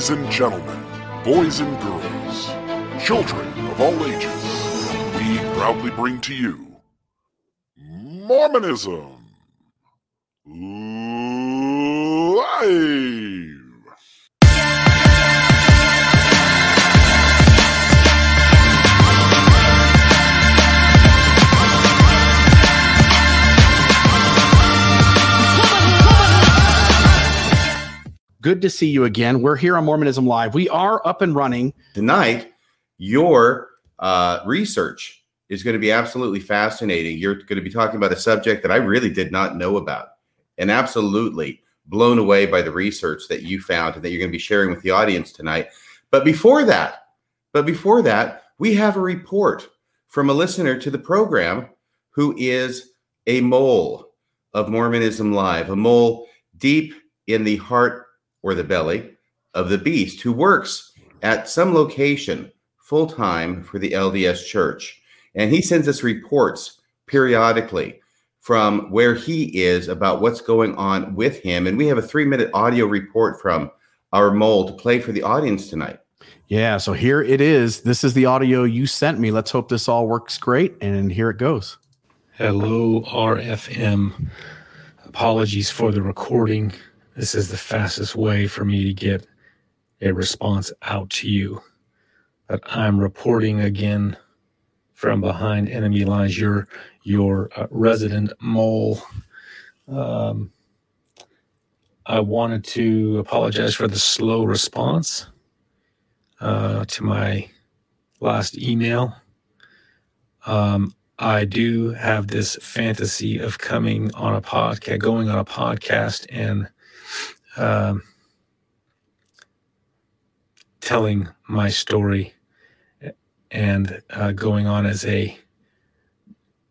Ladies and gentlemen, boys and girls, children of all ages, we proudly bring to you Mormonism Live! Good to see you again. We're here on Mormonism Live. We are up and running. tonight your uh, research is going to be absolutely fascinating you're going to be talking about a subject that i really did not know about and absolutely blown away by the research that you found and that you're going to be sharing with the audience tonight but before that but before that we have a report from a listener to the program who is a mole of mormonism live a mole deep in the heart or the belly of the beast who works at some location full time for the LDS Church. And he sends us reports periodically from where he is about what's going on with him. And we have a three minute audio report from our mole to play for the audience tonight. Yeah, so here it is. This is the audio you sent me. Let's hope this all works great. And here it goes. Hello, RFM. Apologies for the recording. This is the fastest way for me to get a response out to you. But I'm reporting again from behind enemy lines. Your your uh, resident mole. Um, I wanted to apologize for the slow response uh, to my last email. Um, I do have this fantasy of coming on a podcast, going on a podcast, and um, telling my story and uh, going on as a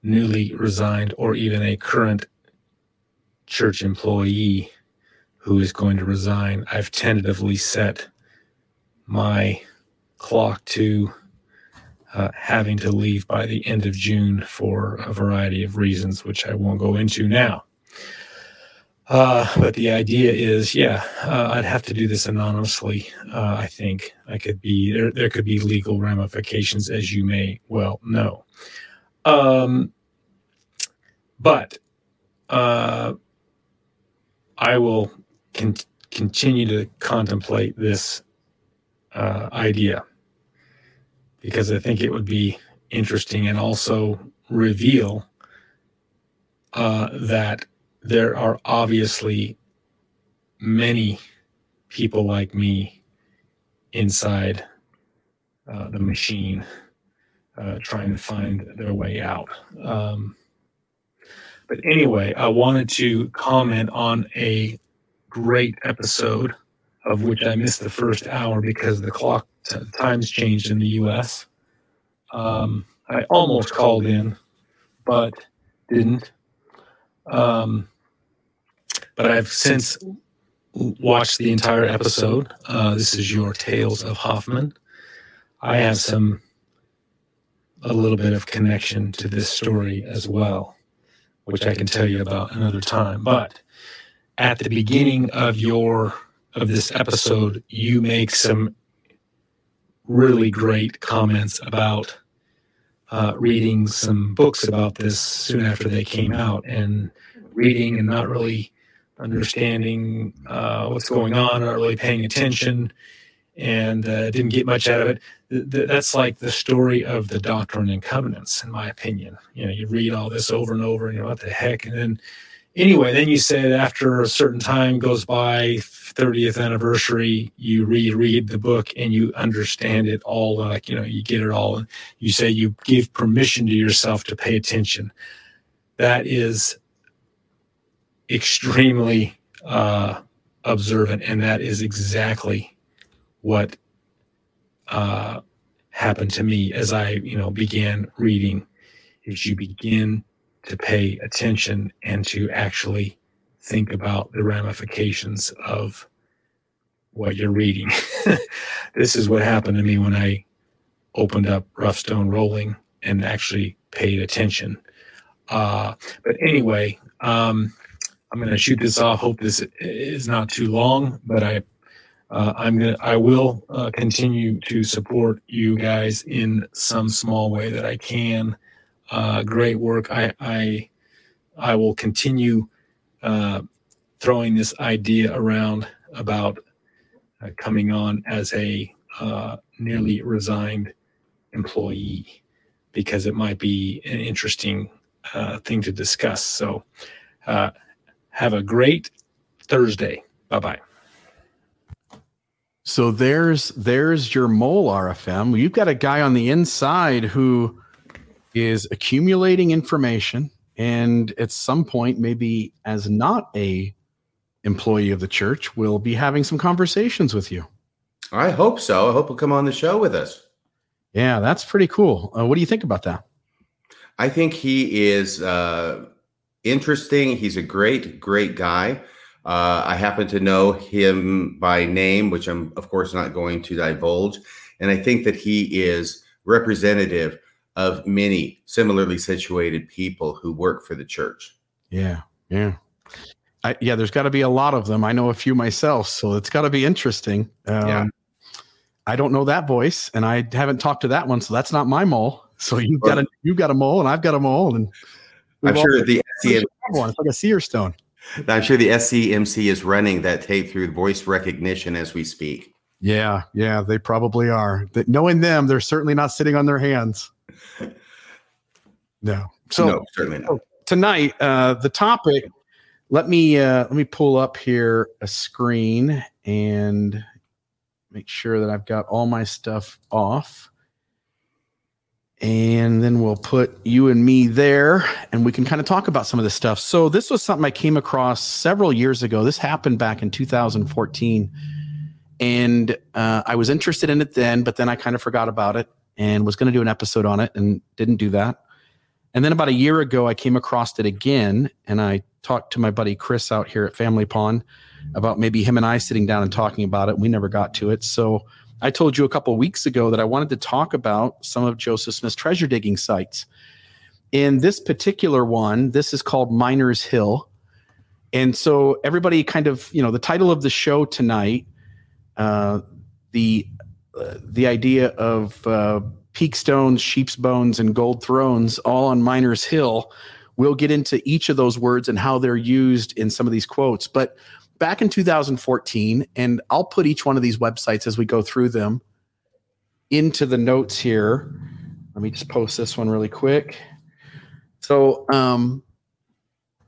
newly resigned or even a current church employee who is going to resign. I've tentatively set my clock to uh, having to leave by the end of June for a variety of reasons, which I won't go into now. Uh, but the idea is, yeah, uh, I'd have to do this anonymously. Uh, I think I could be there. There could be legal ramifications, as you may well know. Um, but uh, I will con- continue to contemplate this uh, idea because I think it would be interesting and also reveal uh, that there are obviously many people like me inside uh, the machine uh, trying to find their way out. Um, but anyway, I wanted to comment on a great episode of which I missed the first hour because the clock t- times changed in the US. Um, I almost called in, but didn't. Um, but I've since watched the entire episode. Uh, this is your Tales of Hoffman. I have some, a little bit of connection to this story as well, which I can tell you about another time. But at the beginning of your of this episode, you make some really great comments about uh, reading some books about this soon after they came out and reading and not really understanding uh, what's going on, not really paying attention, and uh, didn't get much out of it. Th- th- that's like the story of the Doctrine and Covenants, in my opinion. You know, you read all this over and over, and you're what the heck, and then anyway, then you said after a certain time goes by, 30th anniversary, you reread the book and you understand it all. Like, you know, you get it all. You say you give permission to yourself to pay attention. That is extremely uh, observant. And that is exactly what uh, happened to me as I, you know, began reading is you begin to pay attention and to actually think about the ramifications of what you're reading. this is what happened to me when I opened up Rough Stone Rolling and actually paid attention. Uh, but anyway, um, I'm going to shoot this off. Hope this is not too long, but I uh, I'm gonna I will uh, continue to support you guys in some small way that I can. Uh, great work. I I I will continue uh, throwing this idea around about uh, coming on as a uh, nearly resigned employee because it might be an interesting uh, thing to discuss. So, uh, have a great Thursday. Bye bye. So there's there's your mole RFM. You've got a guy on the inside who is accumulating information and at some point maybe as not a employee of the church will be having some conversations with you. I hope so. I hope he'll come on the show with us. Yeah, that's pretty cool. Uh, what do you think about that? I think he is uh, interesting. He's a great, great guy. Uh, I happen to know him by name, which I'm, of course, not going to divulge. And I think that he is representative of many similarly situated people who work for the church. Yeah, yeah. I, yeah, there's got to be a lot of them. I know a few myself, so it's got to be interesting. Um, yeah. I don't know that voice, and I haven't talked to that one, so that's not my mole. So you've got a you've got a mole, and I've got a mole, and I'm sure the SCM one. It's like a seer stone. I'm sure the SCMC is running that tape through voice recognition as we speak. Yeah, yeah, they probably are. That knowing them, they're certainly not sitting on their hands. No, so no, certainly not. Tonight, uh, the topic. Let me uh, let me pull up here a screen and make sure that I've got all my stuff off. And then we'll put you and me there and we can kind of talk about some of this stuff. So, this was something I came across several years ago. This happened back in 2014. And uh, I was interested in it then, but then I kind of forgot about it and was going to do an episode on it and didn't do that. And then about a year ago, I came across it again and I talked to my buddy Chris out here at Family Pond about maybe him and I sitting down and talking about it. We never got to it. So I told you a couple weeks ago that I wanted to talk about some of Joseph Smith's treasure digging sites. In this particular one, this is called Miners Hill. And so everybody kind of, you know, the title of the show tonight, uh, the the idea of uh, peep stones, sheep's bones, and gold thrones, all on Miners Hill. We'll get into each of those words and how they're used in some of these quotes. But back in 2014, and I'll put each one of these websites as we go through them into the notes here. Let me just post this one really quick. So, um,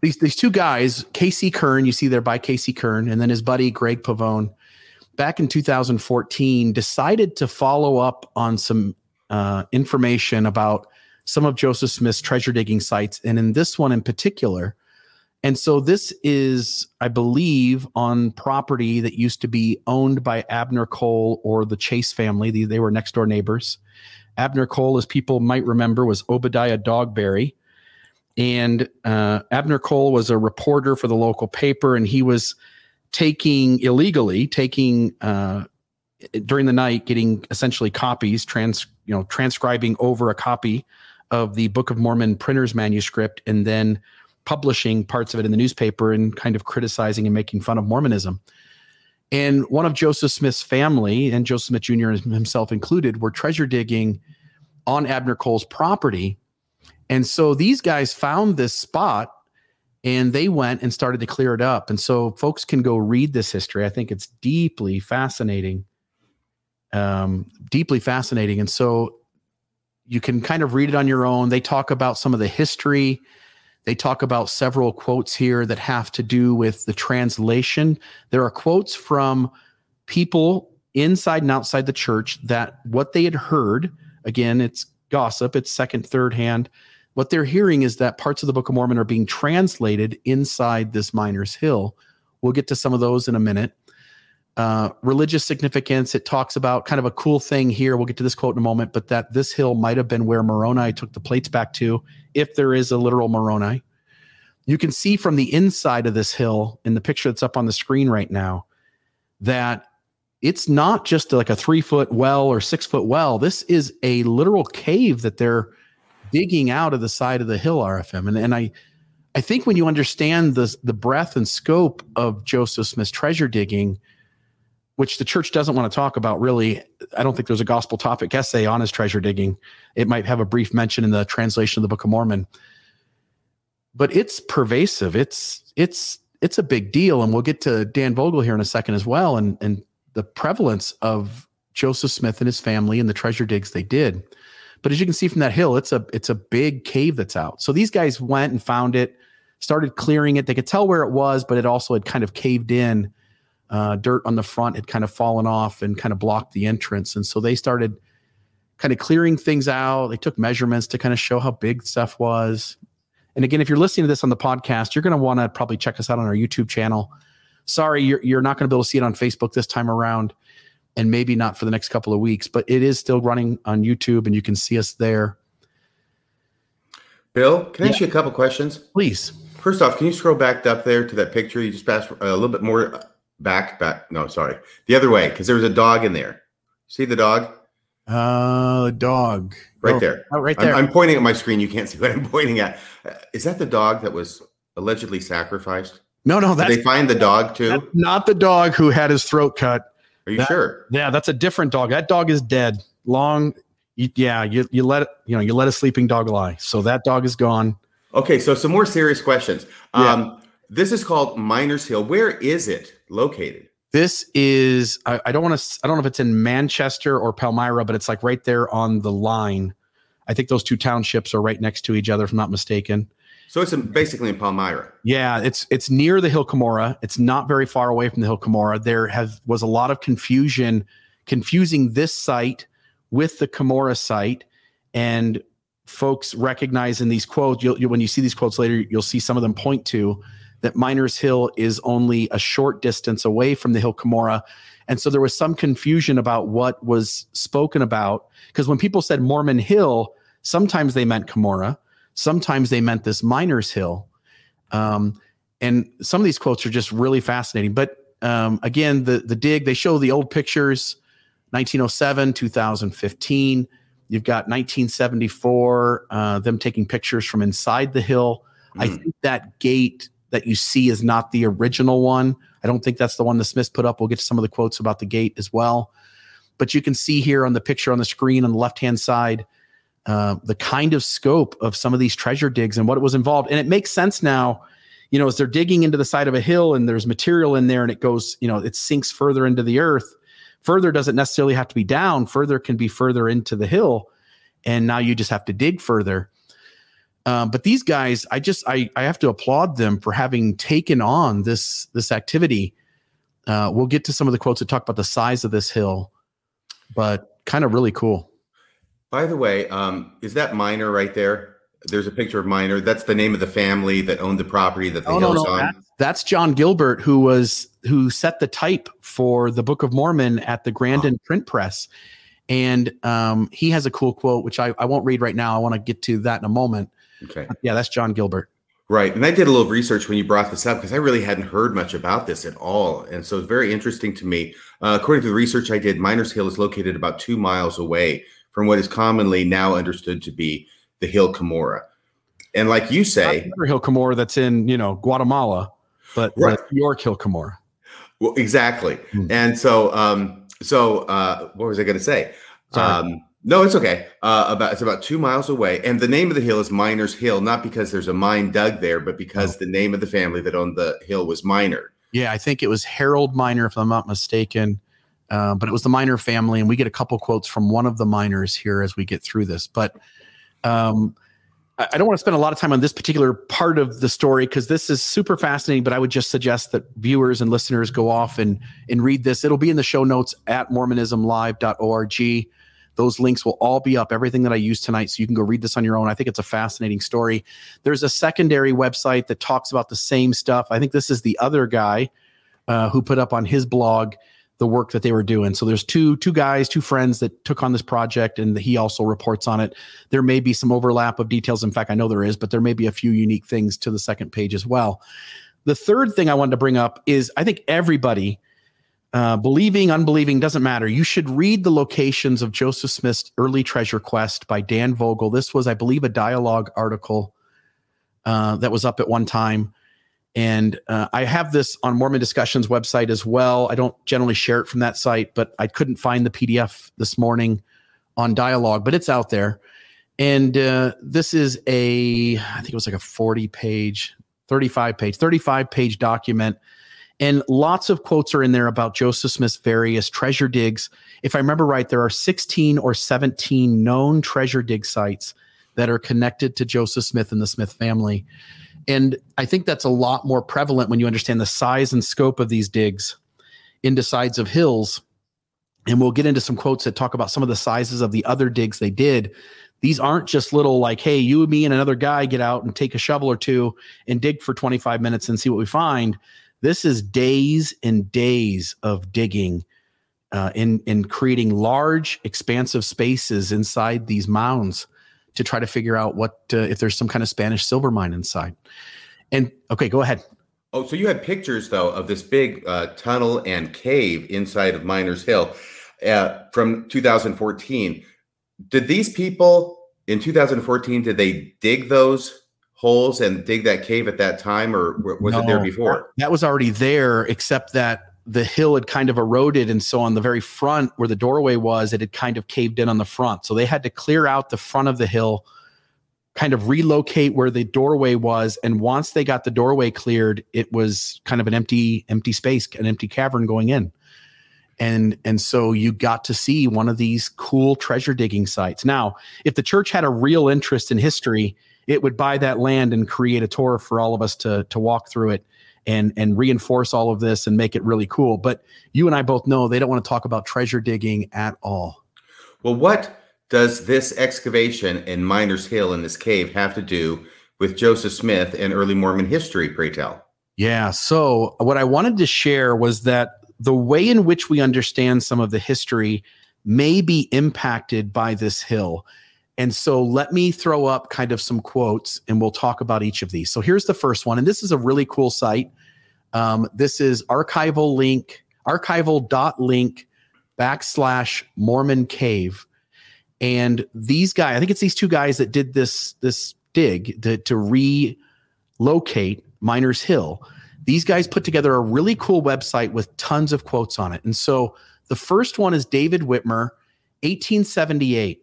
these these two guys, Casey Kern, you see there by Casey Kern, and then his buddy Greg Pavone, back in 2014, decided to follow up on some uh, information about some of Joseph Smith's treasure digging sites, and in this one in particular, and so this is, I believe, on property that used to be owned by Abner Cole or the Chase family. They, they were next door neighbors. Abner Cole, as people might remember, was Obadiah Dogberry. And uh, Abner Cole was a reporter for the local paper, and he was taking illegally, taking uh, during the night, getting essentially copies, trans, you know, transcribing over a copy of the Book of Mormon printer's manuscript, and then publishing parts of it in the newspaper and kind of criticizing and making fun of Mormonism. And one of Joseph Smith's family, and Joseph Smith Jr. himself included, were treasure digging on Abner Cole's property. And so these guys found this spot and they went and started to clear it up. And so folks can go read this history. I think it's deeply fascinating. Um, deeply fascinating. And so you can kind of read it on your own. They talk about some of the history they talk about several quotes here that have to do with the translation. There are quotes from people inside and outside the church that what they had heard, again, it's gossip, it's second, third hand. What they're hearing is that parts of the Book of Mormon are being translated inside this Miners Hill. We'll get to some of those in a minute. Uh, religious significance, it talks about kind of a cool thing here. We'll get to this quote in a moment, but that this hill might have been where Moroni took the plates back to, if there is a literal Moroni. You can see from the inside of this hill in the picture that's up on the screen right now that it's not just like a three foot well or six foot well. This is a literal cave that they're digging out of the side of the hill, RFM. And, and I, I think when you understand the, the breadth and scope of Joseph Smith's treasure digging, which the church doesn't want to talk about really. I don't think there's a gospel topic essay on his treasure digging. It might have a brief mention in the translation of the Book of Mormon, but it's pervasive. It's it's it's a big deal, and we'll get to Dan Vogel here in a second as well, and and the prevalence of Joseph Smith and his family and the treasure digs they did. But as you can see from that hill, it's a it's a big cave that's out. So these guys went and found it, started clearing it. They could tell where it was, but it also had kind of caved in. Uh, dirt on the front had kind of fallen off and kind of blocked the entrance. And so they started kind of clearing things out. They took measurements to kind of show how big stuff was. And again, if you're listening to this on the podcast, you're going to want to probably check us out on our YouTube channel. Sorry, you're, you're not going to be able to see it on Facebook this time around and maybe not for the next couple of weeks, but it is still running on YouTube and you can see us there. Bill, can I yeah. ask you a couple questions? Please. First off, can you scroll back up there to that picture you just passed a little bit more back, back? No, sorry, the other way because there was a dog in there. See the dog? Uh, dog. Right oh, there. Oh, right there. I'm, I'm, pointing at my screen. You can't see what I'm pointing at. Uh, is that the dog that was allegedly sacrificed? No, no. That's, Did they find the dog too? Not the dog who had his throat cut. Are you that, sure? Yeah, that's a different dog. That dog is dead. Long. Yeah, you you let it, you know you let a sleeping dog lie. So that dog is gone. Okay, so some more serious questions. Yeah. Um, this is called Miners Hill. Where is it located? This is I, I don't want to I don't know if it's in Manchester or Palmyra, but it's like right there on the line. I think those two townships are right next to each other, if I'm not mistaken. So it's basically in Palmyra. Yeah, it's it's near the Hill Cumorah. It's not very far away from the Hill Cumorah. There has was a lot of confusion confusing this site with the Cumorah site, and folks recognizing these quotes. You'll, you, when you see these quotes later, you'll see some of them point to that Miners Hill is only a short distance away from the Hill Cumorah. And so there was some confusion about what was spoken about because when people said Mormon Hill, sometimes they meant Cumorah Sometimes they meant this miner's hill. Um, and some of these quotes are just really fascinating. But um, again, the the dig they show the old pictures, 1907, 2015. You've got 1974, uh, them taking pictures from inside the hill. Mm. I hmm. think that gate that you see is not the original one. I don't think that's the one the Smiths put up. We'll get to some of the quotes about the gate as well. But you can see here on the picture on the screen on the left hand side, uh, the kind of scope of some of these treasure digs and what it was involved. And it makes sense now, you know, as they're digging into the side of a hill and there's material in there and it goes, you know, it sinks further into the earth. Further doesn't necessarily have to be down, further can be further into the hill. And now you just have to dig further. Um, but these guys, I just I, I have to applaud them for having taken on this this activity. Uh, we'll get to some of the quotes that talk about the size of this hill, but kind of really cool. By the way, um, is that Miner right there? There's a picture of Miner. That's the name of the family that owned the property that the oh, hill's no, no. on. That's, that's John Gilbert, who was who set the type for the Book of Mormon at the Grandin oh. Print Press. And um, he has a cool quote, which I, I won't read right now. I want to get to that in a moment. Okay. Yeah, that's John Gilbert. Right. And I did a little research when you brought this up because I really hadn't heard much about this at all. And so it's very interesting to me. Uh, according to the research I did, Miners Hill is located about two miles away from what is commonly now understood to be the Hill Cumorah. And like you say, Hill Cumorah that's in you know Guatemala, but right. York Hill Cumorah. Well, exactly. Mm-hmm. And so, um, so uh, what was I going to say? Um, no, it's okay. Uh, about it's about two miles away, and the name of the hill is Miners Hill, not because there's a mine dug there, but because oh. the name of the family that owned the hill was Miner. Yeah, I think it was Harold Miner, if I'm not mistaken. Uh, but it was the Miner family, and we get a couple quotes from one of the miners here as we get through this. But um, I, don't want to spend a lot of time on this particular part of the story because this is super fascinating. But I would just suggest that viewers and listeners go off and and read this. It'll be in the show notes at MormonismLive.org. Those links will all be up, everything that I use tonight. So you can go read this on your own. I think it's a fascinating story. There's a secondary website that talks about the same stuff. I think this is the other guy uh, who put up on his blog the work that they were doing. So there's two two guys, two friends that took on this project, and he also reports on it. There may be some overlap of details. In fact, I know there is, but there may be a few unique things to the second page as well. The third thing I wanted to bring up is I think everybody, uh, believing, unbelieving, doesn't matter. You should read the locations of Joseph Smith's early treasure quest by Dan Vogel. This was, I believe, a dialogue article uh, that was up at one time And uh, I have this on Mormon Discussions website as well. I don't generally share it from that site, but I couldn't find the PDF this morning on Dialogue, but it's out there. And uh, this is a, I think it was like a 40 page, 35 page, 35 page document. And lots of quotes are in there about Joseph Smith's various treasure digs. If I remember right, there are 16 or 17 known treasure dig sites that are connected to Joseph Smith and the Smith family. And I think that's a lot more prevalent when you understand the size and scope of these digs into sides of hills. And we'll get into some quotes that talk about some of the sizes of the other digs they did. These aren't just little like, hey, you, and me, and another guy get out and take a shovel or two and dig for 25 minutes and see what we find. This is days and days of digging uh, in in creating large, expansive spaces inside these mounds to try to figure out what uh, if there's some kind of Spanish silver mine inside. And okay, go ahead. Oh, so you had pictures though of this big uh, tunnel and cave inside of Miners Hill uh, from 2014. Did these people in 2014 did they dig those holes and dig that cave at that time, or was no, it there before? That was already there, except that the hill had kind of eroded and so on the very front where the doorway was it had kind of caved in on the front. So they had to clear out the front of the hill kind of relocate where the doorway was and once they got the doorway cleared it was kind of an empty empty space an empty cavern going in. And and so you got to see one of these cool treasure digging sites. Now if the church had a real interest in history it would buy that land and create a tour for all of us to to walk through it and and reinforce all of this and make it really cool. But you and I both know they don't want to talk about treasure digging at all. Well, what does this excavation in Miners Hill in this cave have to do with Joseph Smith and early Mormon history, pray tell? Yeah. So what I wanted to share was that the way in which we understand some of the history may be impacted by this hill. And so let me throw up kind of some quotes and we'll talk about each of these. So here's the first one. And this is a really cool site. Um, this is archival link, archival.link backslash Mormon cave. And these guys, I think it's these two guys that did this, this dig to, to relocate Miners Hill. These guys put together a really cool website with tons of quotes on it. And so the first one is David Whitmer, 1878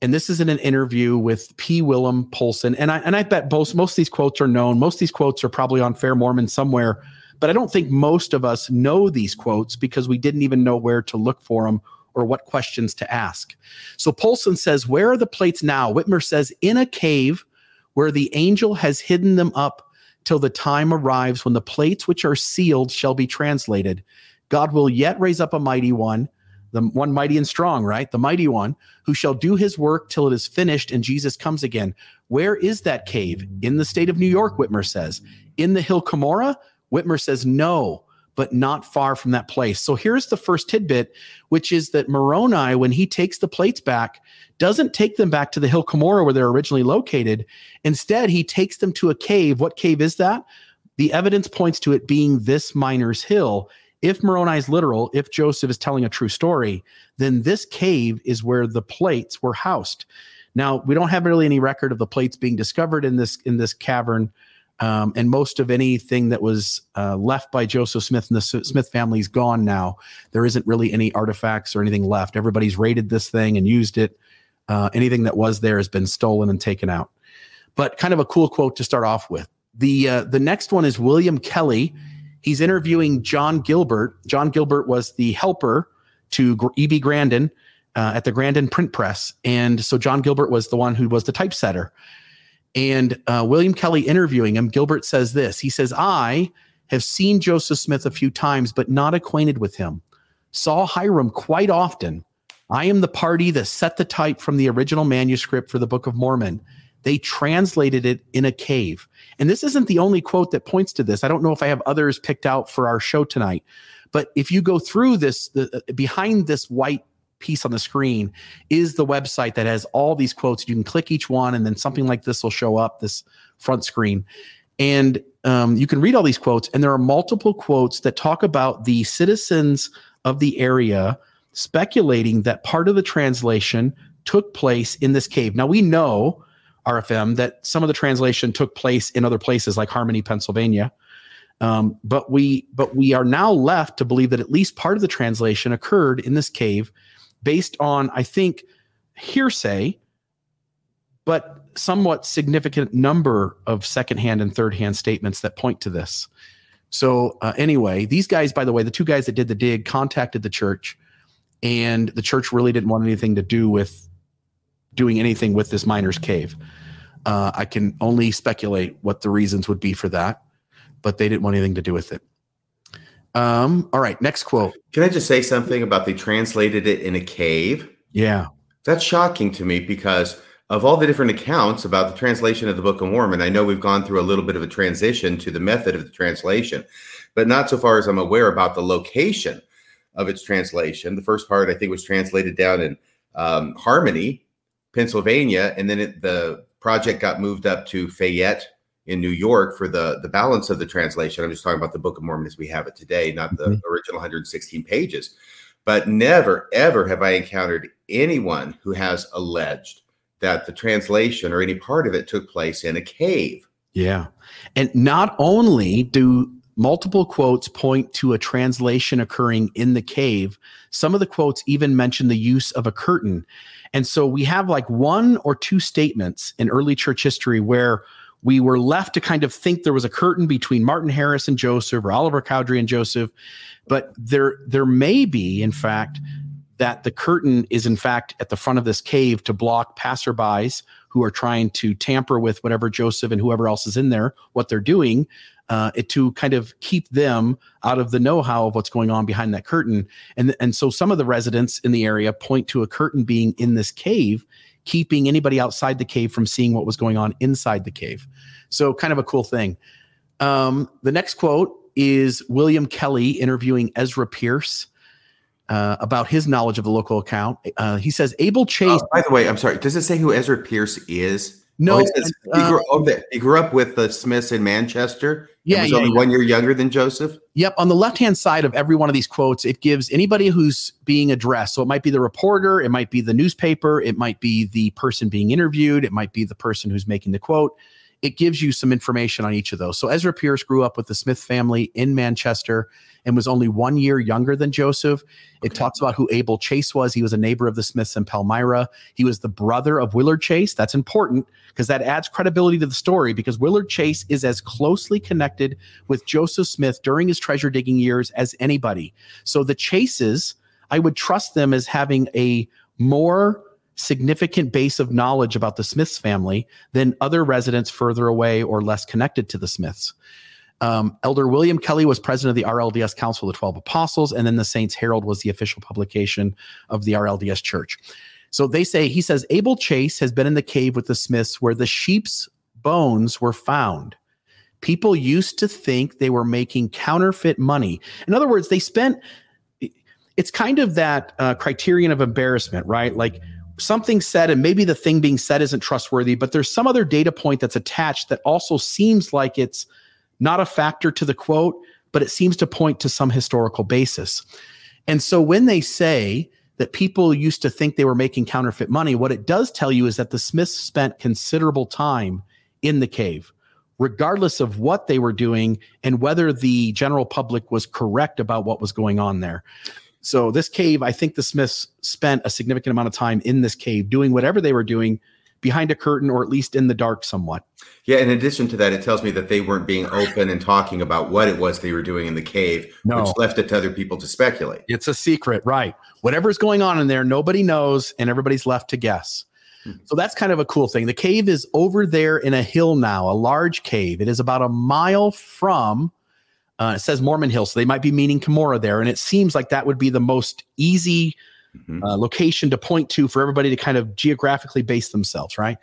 and this is in an interview with P. Wilhelm Poulson. And I and I bet most most of these quotes are known. Most of these quotes are probably on Fair Mormon somewhere, but I don't think most of us know these quotes because we didn't even know where to look for them or what questions to ask. So Poulson says, "Where are the plates now?" Whitmer says, "In a cave where the angel has hidden them up till the time arrives when the plates which are sealed shall be translated. God will yet raise up a mighty one." The one mighty and strong, right? The mighty one who shall do his work till it is finished and Jesus comes again. Where is that cave? In the state of New York, Whitmer says. In the hill Cumorah? Whitmer says no, but not far from that place. So here's the first tidbit, which is that Moroni, when he takes the plates back, doesn't take them back to the hill Cumorah where they're originally located. Instead, he takes them to a cave. What cave is that? The evidence points to it being this miner's hill if Moroni is literal, if Joseph is telling a true story, then this cave is where the plates were housed. Now we don't have really any record of the plates being discovered in this in this cavern, um, and most of anything that was uh, left by Joseph Smith and the Smith family is gone now. There isn't really any artifacts or anything left. Everybody's raided this thing and used it. Uh, anything that was there has been stolen and taken out. But kind of a cool quote to start off with. The uh, the next one is William Kelly he's interviewing John Gilbert. John Gilbert was the helper to E.B. Grandin uh, at the Grandin Print Press. And so John Gilbert was the one who was the typesetter. And uh, William Kelly interviewing him, Gilbert says this He says, I have seen Joseph Smith a few times, but not acquainted with him. Saw Hyrum quite often. I am the party that set the type from the original manuscript for the Book of Mormon. They translated it in a cave. And this isn't the only quote that points to this. I don't know if I have others picked out for our show tonight. But if you go through this, the, uh, behind this white piece on the screen is the website that has all these quotes. You can click each one, and then something like this will show up, this front screen. And um, you can read all these quotes, and there are multiple quotes that talk about the citizens of the area speculating that part of the translation took place in this cave. Now, we know RFM that some of the translation took place in other places like Harmony, Pennsylvania. Um, but we but we are now left to believe that at least part of the translation occurred in this cave, based on I think hearsay, but somewhat significant number of secondhand and third-hand statements that point to this. So uh, anyway, these guys, by the way, the two guys that did the dig contacted the church, and the church really didn't want anything to do with doing anything with this miner's cave. Uh, I can only speculate what the reasons would be for that, but they didn't want anything to do with it. Um, all right, next quote. Can I just say something about they translated it in a cave? Yeah, That's shocking to me because of all the different accounts about the translation of the Book of Mormon, I know we've gone through a little bit of a transition to the method of the translation, but not so far as I'm aware about the location of its translation. The first part, I think, was translated down in um, Harmony, Pennsylvania, and then it, the project got moved up to Fayette in New York for the the balance of the translation. I'm just talking about the Book of Mormon as we have it today, not the Mhm. original 116 pages. But never, ever have I encountered anyone who has alleged that the translation or any part of it took place in a cave. yeah. And not only do multiple quotes point to a translation occurring in the cave, some of the quotes even mention the use of a curtain. And so we have like one or two statements in early church history where we were left to kind of think there was a curtain between Martin Harris and Joseph or Oliver Cowdery and Joseph, but there there may be, in fact, that the curtain is in fact at the front of this cave to block passerbys who are trying to tamper with whatever Joseph and whoever else is in there, what they're doing, uh, it, to kind of keep them out of the know-how of what's going on behind that curtain. And and so some of the residents in the area point to a curtain being in this cave, keeping anybody outside the cave from seeing what was going on inside the cave. So kind of a cool thing. Um, the next quote is William Kelly interviewing Ezra Pierce uh, about his knowledge of the local account. Uh, he says Abel Chase. Oh, by the way, I'm sorry. Does it say who Ezra Pierce is? no, Oh, it says he, uh, grew, oh, he grew up with the Smiths in Manchester. Yeah, was yeah, only yeah. one year younger than Joseph. Yep. On the left hand side of every one of these quotes, it gives anybody who's being addressed. So it might be the reporter, it might be the newspaper, it might be the person being interviewed, it might be the person who's making the quote. It gives you some information on each of those. So Ezra Pierce grew up with the Smith family in Manchester and was only one year younger than Joseph. It talks about who Abel Chase was. He was a neighbor of the Smiths in Palmyra. He was the brother of Willard Chase. That's important because that adds credibility to the story because Willard Chase is as closely connected with Joseph Smith during his treasure digging years as anybody. So the Chases, I would trust them as having a more significant base of knowledge about the Smiths family than other residents further away or less connected to the Smiths. Um, Elder William Kelly was president of the RLDS Council of the Twelve Apostles, and then the Saints Herald was the official publication of the RLDS Church. So they say, he says, Abel Chase has been in the cave with the Smiths where the sheep's bones were found. People used to think they were making counterfeit money. In other words, they spent, it's kind of that uh, criterion of embarrassment, right? Like something said, and maybe the thing being said isn't trustworthy, but there's some other data point that's attached that also seems like it's not a factor to the quote, but it seems to point to some historical basis. And so when they say that people used to think they were making counterfeit money, what it does tell you is that the Smiths spent considerable time in the cave, regardless of what they were doing and whether the general public was correct about what was going on there. So, this cave, I think the Smiths spent a significant amount of time in this cave doing whatever they were doing behind a curtain or at least in the dark somewhat. Yeah. In addition to that, it tells me that they weren't being open and talking about what it was they were doing in the cave, No. which left it to other people to speculate. It's a secret, right? Whatever's going on in there, nobody knows, and everybody's left to guess. Hmm. So that's kind of a cool thing. The cave is over there in a hill now, a large cave. It is about a mile from, uh, it says Mormon Hill, so they might be meaning Cumorah there. And it seems like that would be the most easy Mhm. uh, location to point to for everybody to kind of geographically base themselves, right?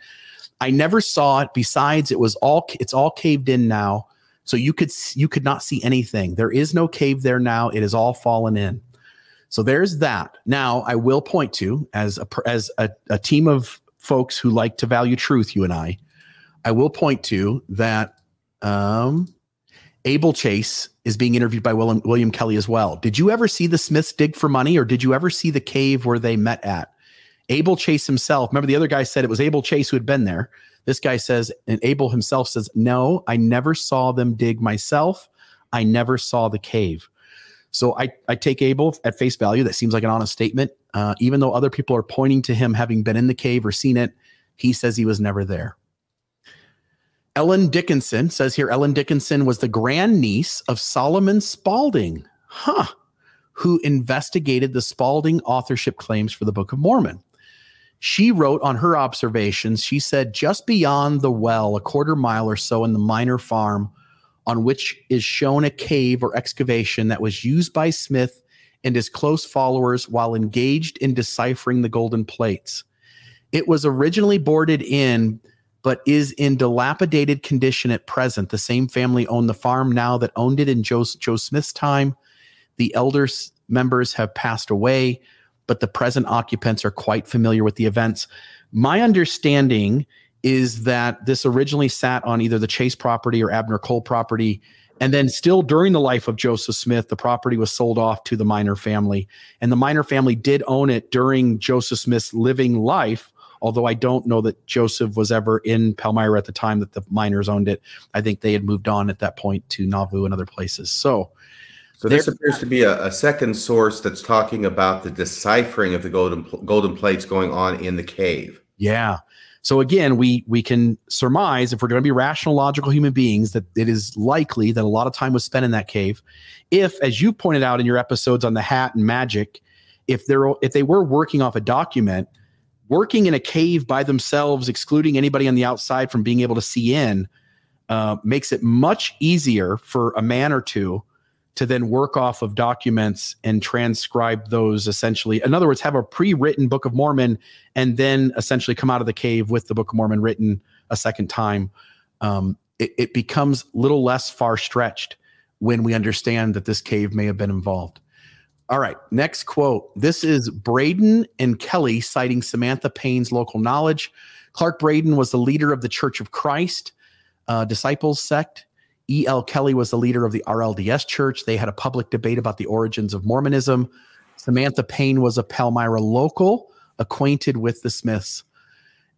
I never saw it. Besides, it was all it's all caved in now, so you could you could not see anything. There is no cave there now. It is all fallen in. So there's that. Now I will point to as a as a, a team of folks who like to value truth. You and I, I will point to that. Um, Abel Chase is being interviewed by William, William Kelly as well. Did you ever see the Smiths dig for money, or did you ever see the cave where they met at? Abel Chase himself. Remember, the other guy said it was Abel Chase who had been there. This guy says, and Abel himself says, No, I never saw them dig myself. I never saw the cave. So I, I take Abel at face value. That seems like an honest statement. Uh, even though other people are pointing to him having been in the cave or seen it, he says he was never there. Ellen Dickinson says here Ellen Dickinson was the grandniece of Solomon Spaulding. Huh. Who investigated the Spaulding authorship claims for the Book of Mormon. She wrote on her observations, she said, just beyond the well, a quarter mile or so in the Miner farm, on which is shown a cave or excavation that was used by Smith and his close followers while engaged in deciphering the golden plates. It was originally boarded in, but is in dilapidated condition at present. The same family owned the farm now that owned it in Joe, Joe Smith's time. The elder members have passed away, but the present occupants are quite familiar with the events. My understanding is that this originally sat on either the Chase property or Abner Cole property. And then, still during the life of Joseph Smith, the property was sold off to the Miner family. And the Miner family did own it during Joseph Smith's living life, although I don't know that Joseph was ever in Palmyra at the time that the miners owned it. I think they had moved on at that point to Nauvoo and other places. So, so this appears to be a, a, second source that's talking about the deciphering of the golden golden plates going on in the cave. Yeah. So again, we we can surmise if we're going to be rational, logical human beings that it is likely that a lot of time was spent in that cave. If, as you pointed out in your episodes on the hat and magic, if they're if they were working off a document, working in a cave by themselves, excluding anybody on the outside from being able to see in, uh, makes it much easier for a man or two to then work off of documents and transcribe those essentially. In other words, have a pre written Book of Mormon and then essentially come out of the cave with the Book of Mormon written a second time. Um, it, it becomes little less far stretched when we understand that this cave may have been involved. All right, next quote. This is Braden and Kelly citing Samantha Payne's local knowledge. Clark Braden was the leader of the Church of Christ uh, disciples sect. E.L. Kelly was the leader of the RLDS church. They had a public debate about the origins of Mormonism. Samantha Payne was a Palmyra local acquainted with the Smiths.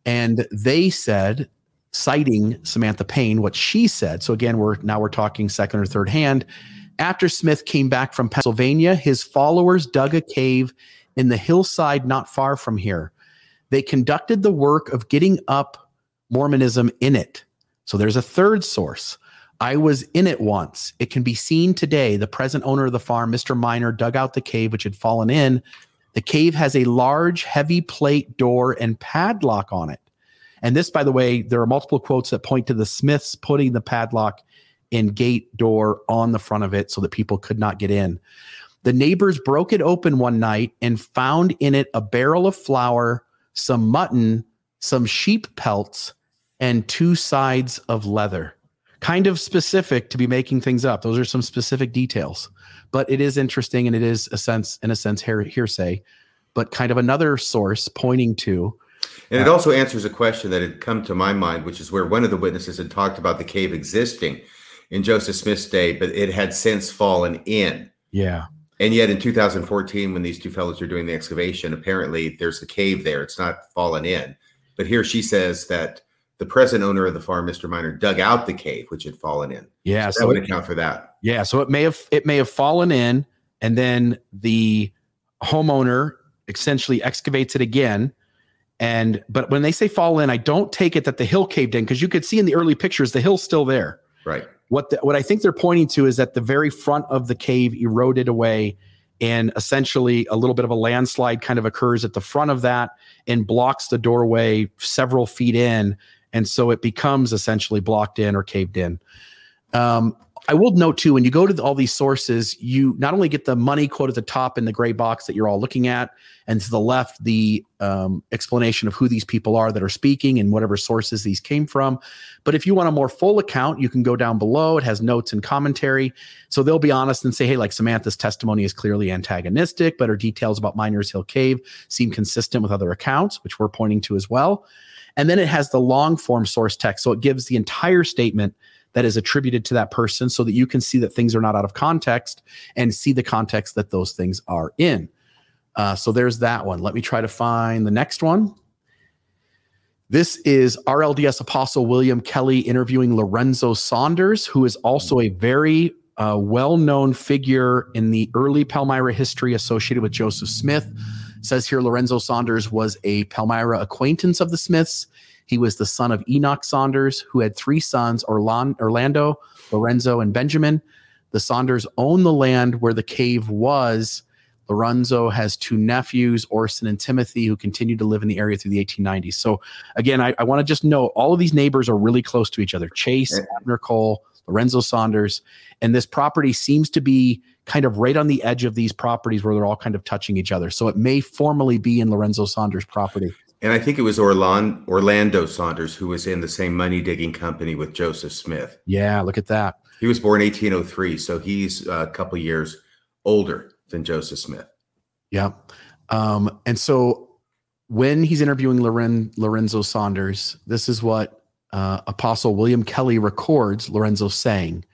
And they said, citing Samantha Payne, what she said. So again, we're now we're talking second or third hand. After Smith came back from Pennsylvania, his followers dug a cave in the hillside not far from here. They conducted the work of getting up Mormonism in it. So there's a third source. I was in it once. It can be seen today. The present owner of the farm, Mr. Miner, dug out the cave which had fallen in. The cave has a large, heavy plate door and padlock on it. And this, by the way, there are multiple quotes that point to the Smiths putting the padlock and gate door on the front of it so that people could not get in. The neighbors broke it open one night and found in it a barrel of flour, some mutton, some sheep pelts, and two sides of leather kind of specific to be making things up. Those are some specific details, but it is interesting and it is a sense, in a sense, hearsay, but kind of another source pointing to. And it uh, also answers a question that had come to my mind, which is where one of the witnesses had talked about the cave existing in Joseph Smith's day, but it had since fallen in. Yeah. And yet in 2014, when these two fellows are doing the excavation, apparently there's a cave there. It's not fallen in. But here she says that the present owner of the farm, Mr. Miner, dug out the cave which had fallen in. Yeah, so, so that would account for that. Yeah, so it may have it may have fallen in, and then the homeowner essentially excavates it again. And but when they say fall in, I don't take it that the hill caved in because you could see in the early pictures the hill's still there. Right. What the, what I think they're pointing to is that the very front of the cave eroded away, and essentially a little bit of a landslide kind of occurs at the front of that and blocks the doorway several feet in and so it becomes essentially blocked in or caved in. Um, I will note too, when you go to the, all these sources, you not only get the money quote at the top in the gray box that you're all looking at, and to the left, the um, explanation of who these people are that are speaking and whatever sources these came from. But if you want a more full account, you can go down below. It has notes and commentary. So they'll be honest and say, hey, like Samantha's testimony is clearly antagonistic, but her details about Miners Hill Cave seem consistent with other accounts, which we're pointing to as well. And then it has the long form source text. So it gives the entire statement that is attributed to that person so that you can see that things are not out of context and see the context that those things are in. Uh, so there's that one. Let me try to find the next one. This is RLDS Apostle William Kelly interviewing Lorenzo Saunders, who is also a very a well-known figure in the early Palmyra history associated with Joseph Smith. It says here Lorenzo Saunders was a Palmyra acquaintance of the Smiths. He was the son of Enoch Saunders, who had three sons, Orlando, Lorenzo, and Benjamin. The Saunders owned the land where the cave was. Lorenzo has two nephews, Orson and Timothy, who continued to live in the area through the 1890s. So, again, I, I want to just know all of these neighbors are really close to each other Chase, Abner Cole, Lorenzo Saunders. And this property seems to be kind of right on the edge of these properties where they're all kind of touching each other. So, it may formally be in Lorenzo Saunders' property. And I think it was Orlando, Orlando Saunders who was in the same money digging company with Joseph Smith. Yeah, look at that. He was born 1803, so he's a couple years older than Joseph Smith. Yeah. Um, and so when he's interviewing Loren, Lorenzo Saunders, this is what uh, Apostle William Kelley records Lorenzo saying.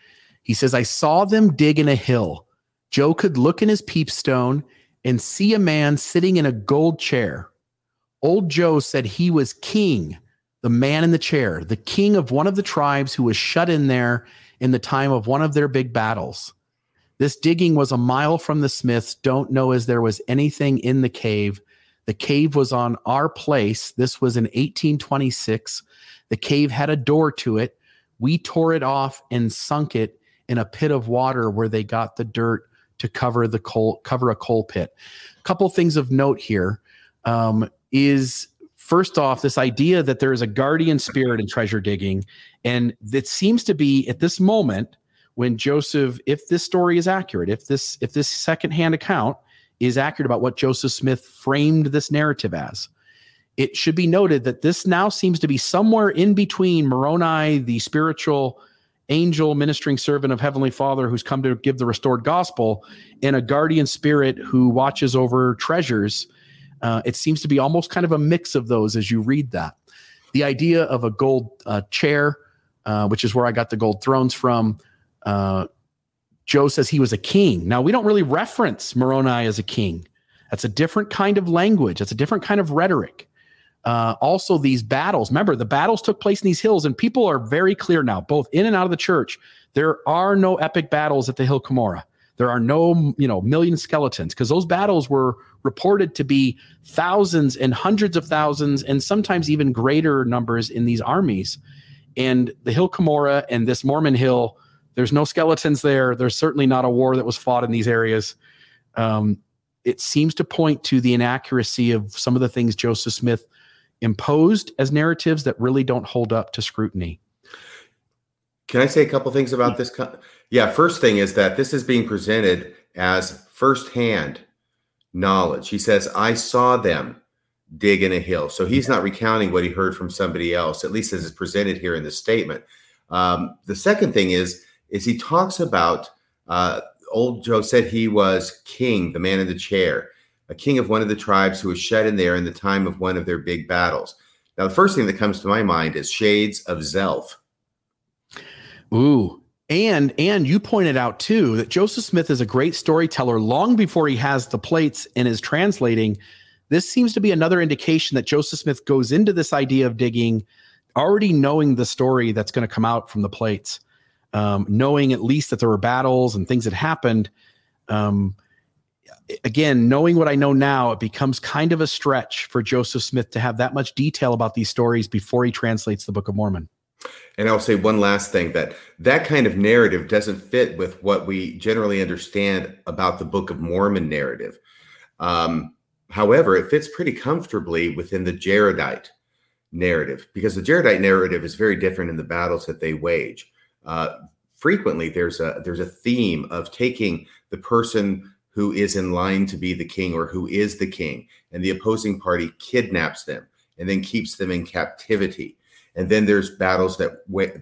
He says, I saw them dig in a hill. Joe could look in his peepstone and see a man sitting in a gold chair. Old Joe said he was king, the man in the chair, the king of one of the tribes who was shut in there in the time of one of their big battles. This digging was a mile from the Smiths. Don't know as there was anything in the cave. The cave was on our place. This was in 1826. The cave had a door to it. We tore it off and sunk it in a pit of water where they got the dirt to cover the coal, cover a coal pit. A couple things of note here. Um, is first off this idea that there is a guardian spirit in treasure digging and it seems to be at this moment when joseph if this story is accurate if this if this secondhand account is accurate about what joseph smith framed this narrative as it should be noted that this now seems to be somewhere in between moroni the spiritual angel ministering servant of heavenly father who's come to give the restored gospel and a guardian spirit who watches over treasures uh, it seems to be almost kind of a mix of those as you read that. The idea of a gold uh, chair, uh, which is where I got the gold thrones from. Uh, Joe says he was a king. Now, we don't really reference Moroni as a king. That's a different kind of language, that's a different kind of rhetoric. Uh, also, these battles. Remember, the battles took place in these hills, and people are very clear now, both in and out of the church. There are no epic battles at the Hill Cumorah. There are no, you know, million skeletons because those battles were reported to be thousands and hundreds of thousands and sometimes even greater numbers in these armies. And the Hill Cumorah and this Mormon Hill, there's no skeletons there. There's certainly not a war that was fought in these areas. Um, it seems to point to the inaccuracy of some of the things Joseph Smith imposed as narratives that really don't hold up to scrutiny. Can I say a couple things about this? Yeah, first thing is that this is being presented as firsthand knowledge. He says, I saw them dig in a hill. So he's not recounting what he heard from somebody else, at least as is presented here in the statement. Um, the second thing is, is he talks about uh, old Joe said he was king, the man in the chair, a king of one of the tribes who was shut in there in the time of one of their big battles. Now, the first thing that comes to my mind is shades of Zelph. Ooh, and and you pointed out too that Joseph Smith is a great storyteller long before he has the plates and is translating. This seems to be another indication that Joseph Smith goes into this idea of digging already knowing the story that's going to come out from the plates, um, knowing at least that there were battles and things that happened. Um, again, knowing what I know now, it becomes kind of a stretch for Joseph Smith to have that much detail about these stories before he translates the Book of Mormon. And I'll say one last thing that that kind of narrative doesn't fit with what we generally understand about the Book of Mormon narrative. Um, however, it fits pretty comfortably within the Jaredite narrative because the Jaredite narrative is very different in the battles that they wage. Uh, frequently, there's a there's a theme of taking the person who is in line to be the king or who is the king, and the opposing party kidnaps them and then keeps them in captivity and then there's battles that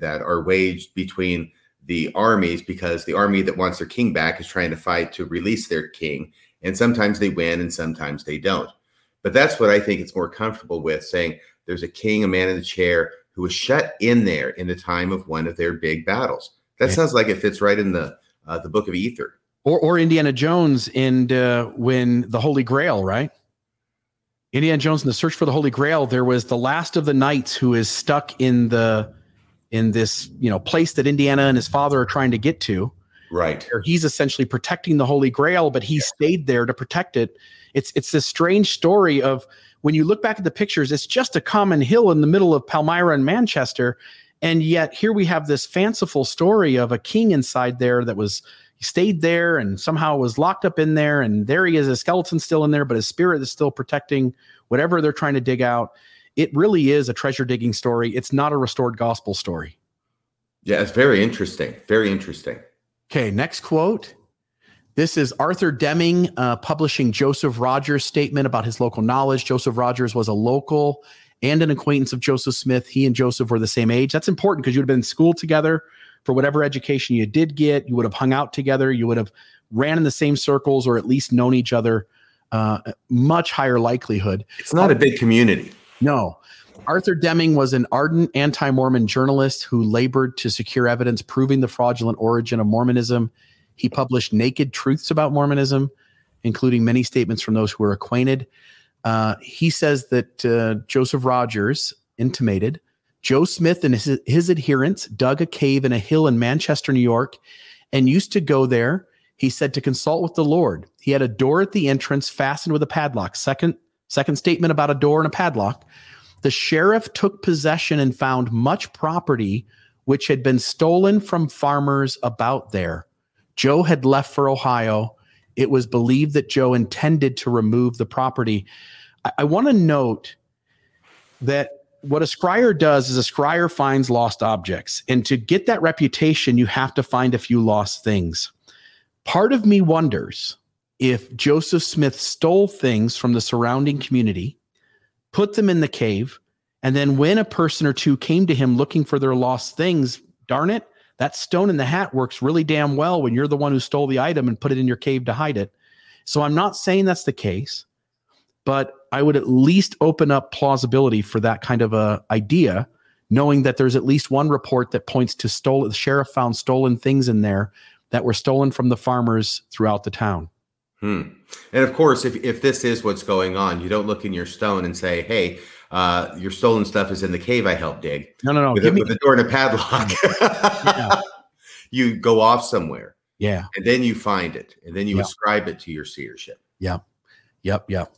that are waged between the armies because the army that wants their king back is trying to fight to release their king. And sometimes they win and sometimes they don't. But that's what i think it's more comfortable with saying there's a king a man in the chair who was shut in there in the time of one of their big battles. That yeah. sounds like it fits right in the uh, the book of ether. Or, or indiana jones in uh, when the holy grail right Indiana Jones in the Search for the Holy Grail, there was the last of the knights who is stuck in the in this you know place that Indiana and his father are trying to get to. Right. where he's essentially protecting the Holy Grail, but he stayed there to protect it. It's it's this strange story of when you look back at the pictures, it's just a common hill in the middle of Palmyra and Manchester, and yet here we have this fanciful story of a king inside there that was he stayed there and somehow was locked up in there, and there he is, a skeleton still in there, but his spirit is still protecting whatever they're trying to dig out. It really is a treasure digging story. It's not a restored gospel story. Yeah, it's very interesting. Very interesting. Okay, next quote. This is Arthur Deming uh, publishing Joseph Rogers' statement about his local knowledge. Joseph Rogers was a local and an acquaintance of Joseph Smith. He and Joseph were the same age. That's important because you would have been in school together for whatever education you did get. You would have hung out together. You would have ran in the same circles or at least known each other. Uh, much higher likelihood. It's not a big community. No. Arthur Deming was an ardent anti Mormon journalist who labored to secure evidence proving the fraudulent origin of Mormonism. He published naked truths about Mormonism, including many statements from those who were acquainted. Uh, he says that uh, Joseph Rogers intimated Joe Smith and his, his adherents dug a cave in a hill in Manchester, New York, and used to go there. He said to consult with the Lord. He had a door at the entrance fastened with a padlock. Second, second statement about a door and a padlock. The sheriff took possession and found much property which had been stolen from farmers about there. Joe had left for Ohio. It was believed that Joe intended to remove the property. I, I want to note that what a scryer does is a scryer finds lost objects. And to get that reputation, you have to find a few lost things. Part of me wonders if Joseph Smith stole things from the surrounding community, put them in the cave, and then when a person or two came to him looking for their lost things, darn it, that stone in the hat works really damn well when you're the one who stole the item and put it in your cave to hide it. So I'm not saying that's the case, but I would at least open up plausibility for that kind of a idea, knowing that there's at least one report that points to stolen. The sheriff found stolen things in there that were stolen from the farmers throughout the town. Hmm. And of course, if, if this is what's going on, you don't look in your stone and say, hey, uh, your stolen stuff is in the cave I helped dig. No, no, no. With, Give a, me, with a door and a padlock. Yeah. You go off somewhere yeah. and then you find it and then you Yeah. ascribe it to your seership. Yep. Yep. Yep.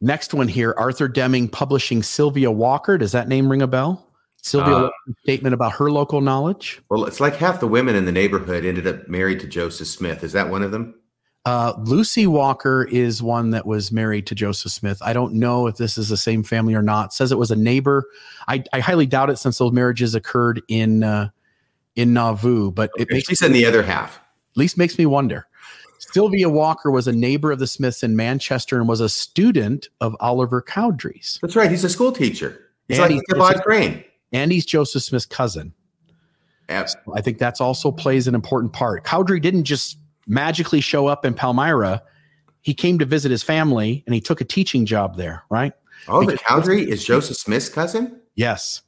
Next one here Arthur Deming publishing Sylvia Walker. Does that name ring a bell? Sylvia Uh, Walker's statement about her local knowledge. Well, it's like half the women in the neighborhood ended up married to Joseph Smith. Is that one of them? Uh, Lucy Walker is one that was married to Joseph Smith. I don't know if this is the same family or not. says it was a neighbor. I, I highly doubt it since those marriages occurred in uh, in Nauvoo, but it makes She's in the other half. at least makes me wonder. Sylvia Walker was a neighbor of the Smiths in Manchester and was a student of Oliver Cowdery's. That's right. He's a school teacher. He's And like Ichabod Crane. And he's Joseph Smith's cousin. Yep. I think that's also plays an important part. Cowdrey didn't just magically show up in Palmyra. He came to visit his family and he took a teaching job there, right? Oh, the Cowdery is Joseph Smith's cousin? Yes.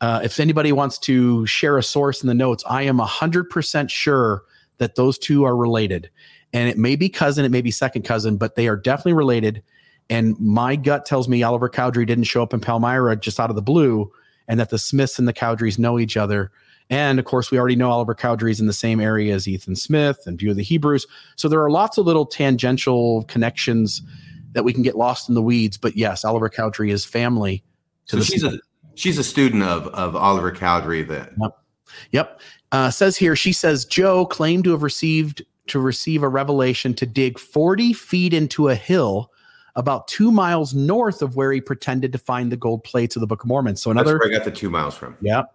Uh, if anybody wants to share a source in the notes, I am 100% sure that those two are related. And it may be cousin, it may be second cousin, but they are definitely related. And my gut tells me Oliver Cowdery didn't show up in Palmyra just out of the blue, and that the Smiths and the Cowderys know each other. And of course, we already know Oliver Cowdery's in the same area as Ethan Smith and View of the Hebrews. So there are lots of little tangential connections that we can get lost in the weeds. But yes, Oliver Cowdery is family to So the she's a she's a student of of Oliver Cowdery then. Yep. Uh, says here, she says Joe claimed to have received to receive a revelation to dig 40 feet into a hill about two miles north of where he pretended to find the gold plates of the Book of Mormon. So That's another, where I got the two miles from. yep.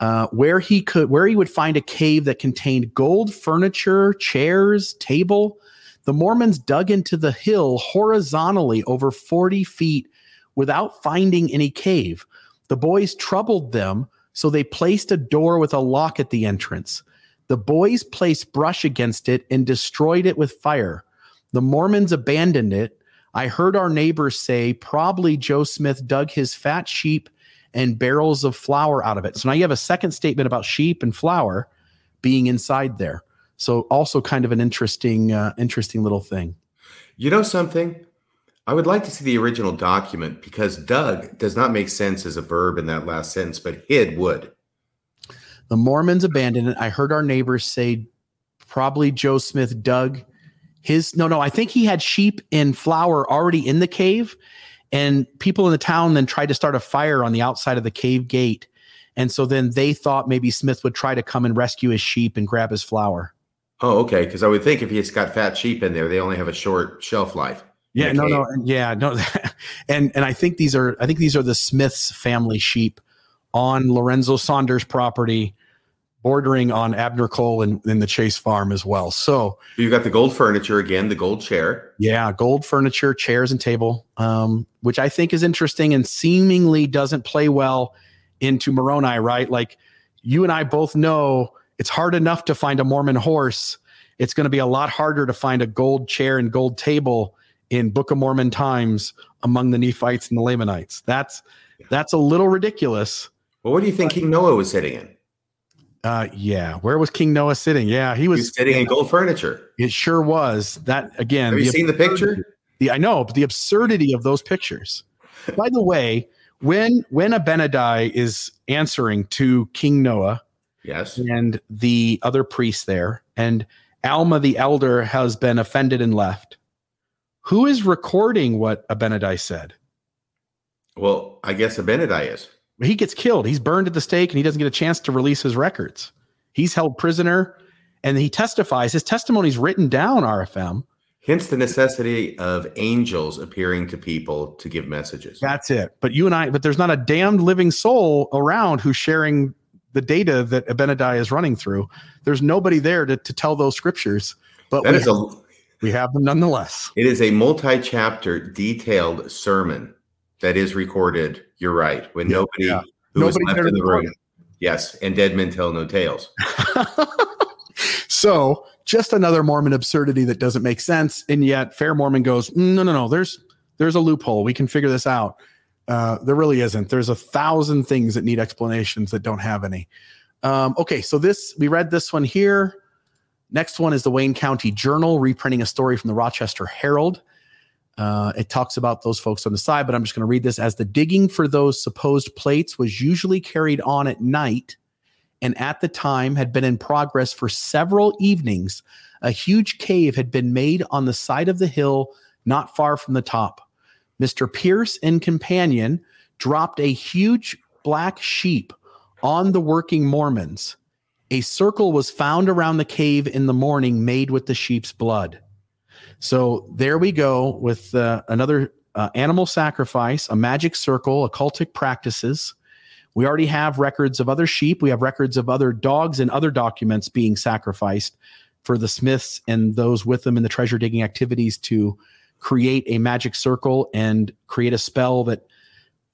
Uh, where he could, where he would find a cave that contained gold furniture, chairs, table. The Mormons dug into the hill horizontally over 40 feet without finding any cave. The boys troubled them, so they placed a door with a lock at the entrance. The boys placed brush against it and destroyed it with fire. The Mormons abandoned it. I heard our neighbors say probably Joe Smith dug his fat sheep and barrels of flour out of it. So now you have a second statement about sheep and flour being inside there. So also kind of an interesting, uh, interesting little thing. You know something? I would like to see the original document because Doug does not make sense as a verb in that last sentence, but hid would. The Mormons abandoned it. I heard our neighbors say probably Joe Smith dug his no no I think he had sheep and flour already in the cave and people in the town then tried to start a fire on the outside of the cave gate and so then they thought maybe Smith would try to come and rescue his sheep and grab his flour. Oh, okay. Because I would think if he's got fat sheep in there, they only have a short shelf life. Yeah, no, no, yeah, no, and and I think these are I think these are the Smiths family sheep on Lorenzo Saunders property, bordering on Abner Cole and, and the Chase farm as well. So you've got the gold furniture again, the gold chair. Yeah, gold furniture, chairs, and table, um, which I think is interesting and seemingly doesn't play well into Moroni, right? Like you and I both know it's hard enough to find a Mormon horse. It's going to be a lot harder to find a gold chair and gold table in Book of Mormon times among the Nephites and the Lamanites. That's that's a little ridiculous. Well, what do you think King Noah was sitting in? Uh, yeah, where was King Noah sitting? Yeah, he was, he was sitting in gold furniture. It sure was. That again. Have you seen the picture? The, I know, but the absurdity of those pictures. By the way, when when Abinadi is answering to King Noah, yes, and the other priests there, and Alma the elder has been offended and left. Who is recording what Abinadi said? Well, I guess Abinadi is. He gets killed. He's burned at the stake, and he doesn't get a chance to release his records. He's held prisoner, and he testifies. His testimony is written down. RFM. Hence the necessity of angels appearing to people to give messages. That's it. But you and I, but there's not a damned living soul around who's sharing the data that Abinadi is running through. There's nobody there to, to tell those scriptures. But we, a, we have them nonetheless. It is a multi-chapter detailed sermon that is recorded. You're right. When yeah, nobody yeah. who nobody was left in the room. Yes, and dead men tell no tales. so just another Mormon absurdity that doesn't make sense. And yet Fair Mormon goes, mm, no, no, no, there's there's a loophole. We can figure this out. Uh, there really isn't. There's a thousand things that need explanations that don't have any. Um, okay, so this we read this one here. Next one is the Wayne County Journal, reprinting a story from the Rochester Herald. Uh, it talks about those folks on the side, but I'm just going to read this as the digging for those supposed plates was usually carried on at night and at the time had been in progress for several evenings. A huge cave had been made on the side of the hill not far from the top. Mr. Pierce and companion dropped a huge black sheep on the working Mormons. A circle was found around the cave in the morning made with the sheep's blood. So there we go with uh, another uh, animal sacrifice, a magic circle, occultic practices. We already have records of other sheep. We have records of other dogs and other documents being sacrificed for the Smiths and those with them in the treasure digging activities to create a magic circle and create a spell that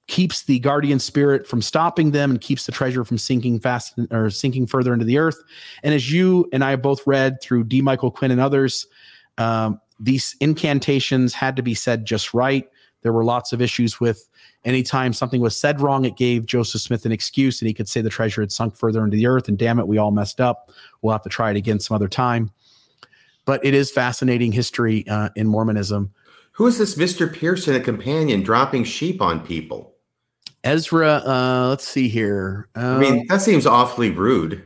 keeps the guardian spirit from stopping them and keeps the treasure from sinking fast or sinking further into the earth. And as you and I both read through D. Michael Quinn and others, um, these incantations had to be said just right. There were lots of issues with anytime something was said wrong, it gave Joseph Smith an excuse and he could say the treasure had sunk further into the earth. And damn it, we all messed up. We'll have to try it again some other time. But it is fascinating history uh, in Mormonism. Who is this Mr. Pearson, a companion, dropping sheep on people? Ezra, uh, let's see here. Uh, I mean, that seems awfully rude.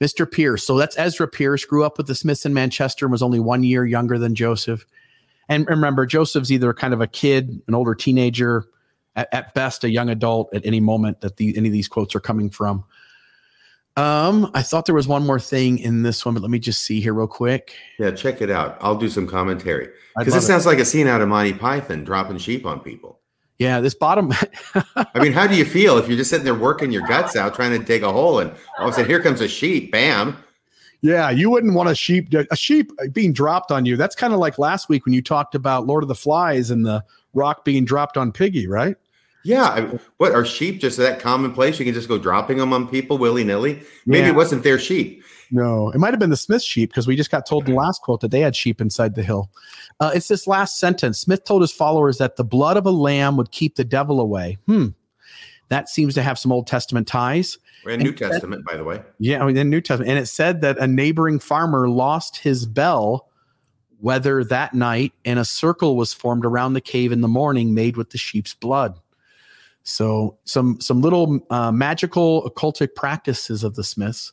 Mr. Pierce. So that's Ezra Pierce, grew up with the Smiths in Manchester and was only one year younger than Joseph. And remember, Joseph's either kind of a kid, an older teenager, at, at best a young adult at any moment that the, any of these quotes are coming from. Um, I thought there was one more thing in this one, but let me just see here real quick. Yeah, check it out. I'll do some commentary because this sounds like a scene out of Monty Python dropping sheep on people. Yeah, this bottom. I mean, how do you feel if you're just sitting there working your guts out trying to dig a hole and all of a sudden here comes a sheep, bam, yeah, you wouldn't want a sheep a sheep being dropped on you. That's kind of like last week when you talked about Lord of the Flies and the rock being dropped on Piggy, right? Yeah, I mean, what are sheep just that commonplace? You can just go dropping them on people willy nilly. Maybe yeah. it wasn't their sheep. No, it might have been the Smith sheep because we just got told in the last quote that they had sheep inside the hill. Uh, it's this last sentence. Smith told his followers that the blood of a lamb would keep the devil away. Hmm. That seems to have some Old Testament ties. And New Testament, by the way. Yeah, I mean, in New Testament. And it said that a neighboring farmer lost his bell wether that night and a circle was formed around the cave in the morning made with the sheep's blood. So some some little uh, magical occultic practices of the Smiths.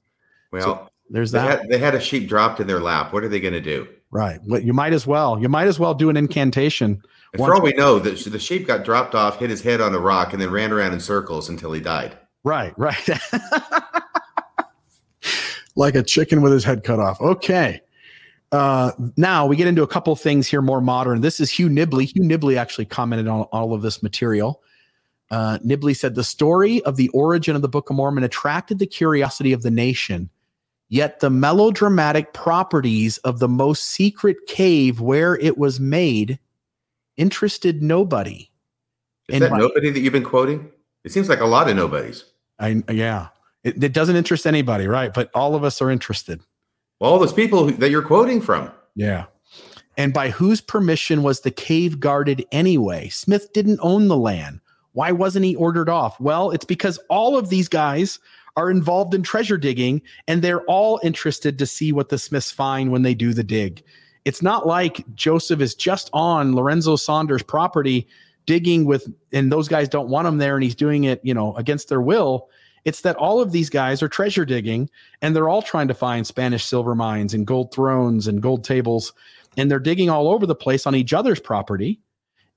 Well, there's They that. had, they had a sheep dropped in their lap. What are they going to do? right. Well, you might as well. You might as well do an incantation. And for all we know, the, the sheep got dropped off, hit his head on a rock, and then ran around in circles until he died. Right, right. like a chicken with his head cut off. Okay. Uh, now we get into a couple things here more modern. This is Hugh Nibley. Hugh Nibley actually commented on all of this material. Uh, Nibley said the story of the origin of the Book of Mormon attracted the curiosity of the nation, yet the melodramatic properties of the most secret cave where it was made interested nobody. Is And that by- nobody that you've been quoting? It seems like a lot of nobodies. I yeah, it, it doesn't interest anybody, right? But all of us are interested. Well, all those people that you're quoting from. Yeah. And by whose permission was the cave guarded anyway? Smith didn't own the land. Why wasn't he ordered off? Well, it's because all of these guys are involved in treasure digging and they're all interested to see what the Smiths find when they do the dig. It's not like Joseph is just on Lorenzo Saunders' property digging with, and those guys don't want him there and he's doing it, you know, against their will. It's that all of these guys are treasure digging and they're all trying to find Spanish silver mines and gold thrones and gold tables, and they're digging all over the place on each other's property,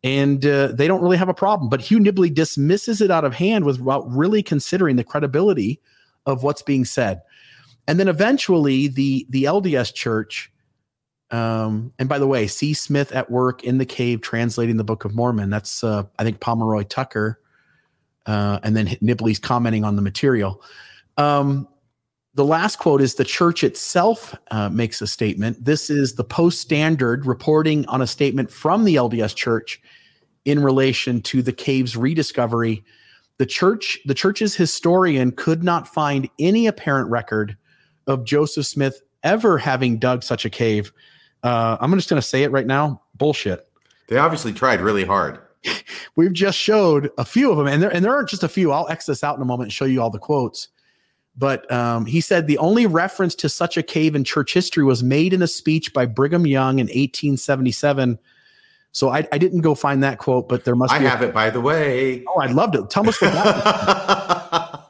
and uh, they don't really have a problem. But Hugh Nibley dismisses it out of hand without really considering the credibility of what's being said. And then eventually, the the LDS Church. Um, and by the way, C. Smith at work in the cave translating the Book of Mormon. That's uh, I think Pomeroy Tucker, uh, and then Nibley's commenting on the material. Um, the last quote is the church itself uh, makes a statement. This is the Post Standard reporting on a statement from the LDS Church in relation to the cave's rediscovery. The church, the church's historian, could not find any apparent record of Joseph Smith ever having dug such a cave. Uh, I'm just going to say it right now. Bullshit. They obviously tried really hard. We've just showed a few of them, and there and there aren't just a few. I'll X this out in a moment and show you all the quotes. But um, he said the only reference to such a cave in church history was made in a speech by Brigham Young in 1877. So I, I didn't go find that quote, but there must I be. a- have it, by the way. oh, I'd love to. Tell us what that.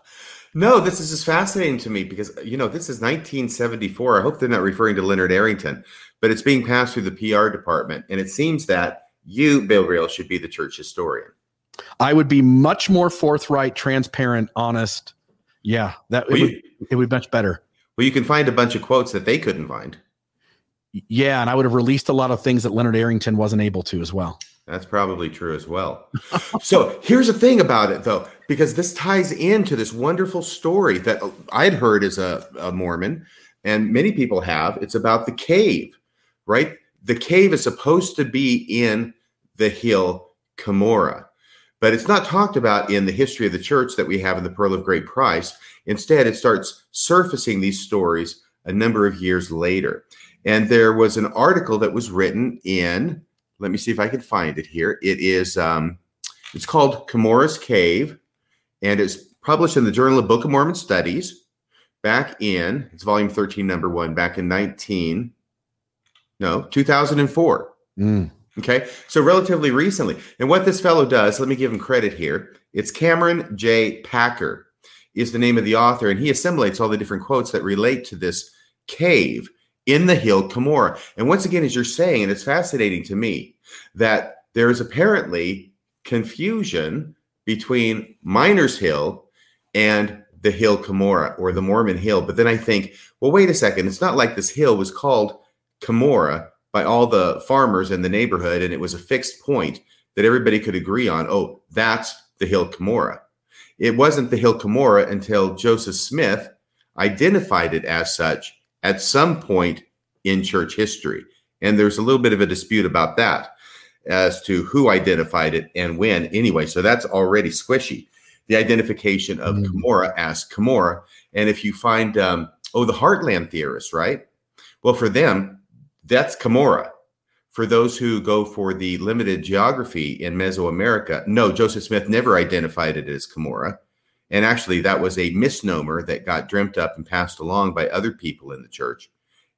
no, this is just fascinating to me because you know this is 1974. I hope they're not referring to Leonard Arrington, but it's being passed through the PR department, and it seems that you, Bill Reel, should be the church historian. I would be much more forthright, transparent, honest. Yeah, that it, Well, would, it would be much better. well, you can find a bunch of quotes that they couldn't find. Yeah, and I would have released a lot of things that Leonard Arrington wasn't able to as well. That's probably true as well. so here's the thing about it, though, because this ties into this wonderful story that uh, I'd heard as a, a Mormon, and many people have. It's about the cave, right? The cave is supposed to be in the hill Cumorah, but it's not talked about in the history of the church that we have in the Pearl of Great Price. Instead, it starts surfacing these stories a number of years later. And there was an article that was written in let me see if I can find it here. It is um, it's called Cumorah's Cave, and it's published in the Journal of Book of Mormon Studies back in it's volume 13, number one, back in 19, no, 2004. Mm. Okay, so relatively recently. And what this fellow does, let me give him credit here. It's Cameron J. Packer, is the name of the author, and he assimilates all the different quotes that relate to this cave in the hill Cumorah. And once again, as you're saying, and it's fascinating to me that there is apparently confusion between Miners Hill and the hill Cumorah or the Mormon Hill. But then I think, well, wait a second. It's not like this hill was called Cumorah by all the farmers in the neighborhood, and it was a fixed point that everybody could agree on. Oh, that's the hill Cumorah. It wasn't the hill Cumorah until Joseph Smith identified it as such at some point in church history. And there's a little bit of a dispute about that as to who identified it and when. Anyway, so that's already squishy. The identification of Mm. Cumorah as Cumorah. And if you find, um, oh, the Heartland theorists, right? Well, for them, that's Cumorah. For those who go for the limited geography in Mesoamerica, no, Joseph Smith never identified it as Cumorah. And actually, that was a misnomer that got dreamt up and passed along by other people in the church.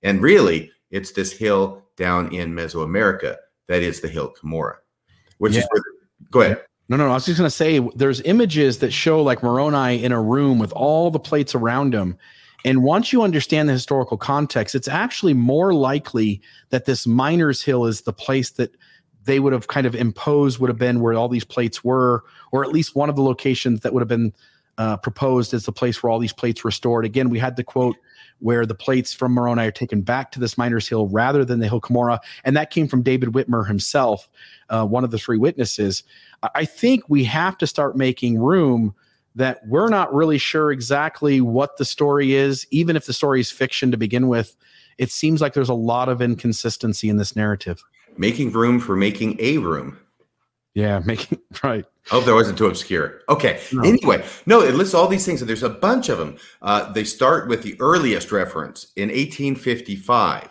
And really, it's this hill down in Mesoamerica that is the hill Cumorah, which Yeah. is where. Go ahead. No, no, no. I was just going to say there's images that show like Moroni in a room with all the plates around him. And once you understand the historical context, it's actually more likely that this Miners Hill is the place that they would have kind of imposed would have been where all these plates were, or at least one of the locations that would have been uh, proposed as the place where all these plates were stored. Again, we had the quote where the plates from Moroni are taken back to this Miners Hill rather than the Hill Cumorah, and that came from David Whitmer himself, uh, one of the three witnesses. I think we have to start making room that we're not really sure exactly what the story is, even if the story is fiction to begin with. It seems like there's a lot of inconsistency in this narrative. Making room for making a room. Yeah, making right. I hope that wasn't too obscure. Okay. No. Anyway, no, it lists all these things, and there's a bunch of them. Uh, they start with the earliest reference in 1855.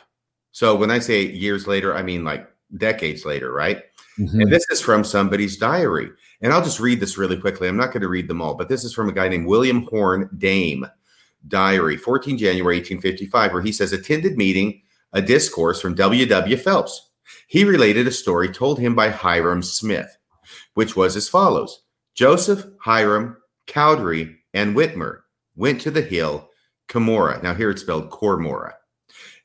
So when I say years later, I mean like decades later, right? Mhm. And this is from somebody's diary. And I'll just read this really quickly. I'm not going to read them all, but this is from a guy named William Horne Dame, diary, 14 January 1855, where he says, attended meeting, a discourse from W.W. Phelps. He related a story told him by Hyrum Smith, which was as follows Joseph, Hyrum, Cowdery, and Whitmer went to the hill Cumorah. Now, here it's spelled Cormora.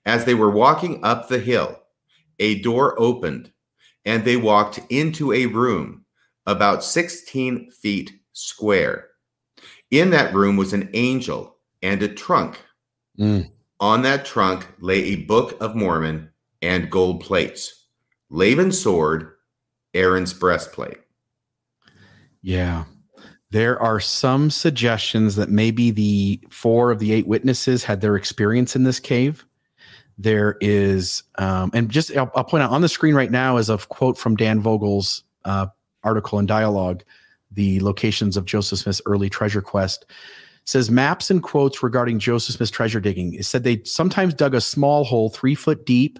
As they were walking up the hill, a door opened and they walked into a room about 16 feet square. In that room was an angel and a trunk. Mm. On that trunk lay a Book of Mormon and gold plates, Laban's sword, Aaron's breastplate. Yeah. There are some suggestions that maybe the four of the eight witnesses had their experience in this cave. There is, um, and just I'll, I'll point out on the screen right now is a quote from Dan Vogel's uh, article and dialogue, the locations of Joseph Smith's early treasure quest. says maps and quotes regarding Joseph Smith's treasure digging. It said they sometimes dug a small hole three foot deep,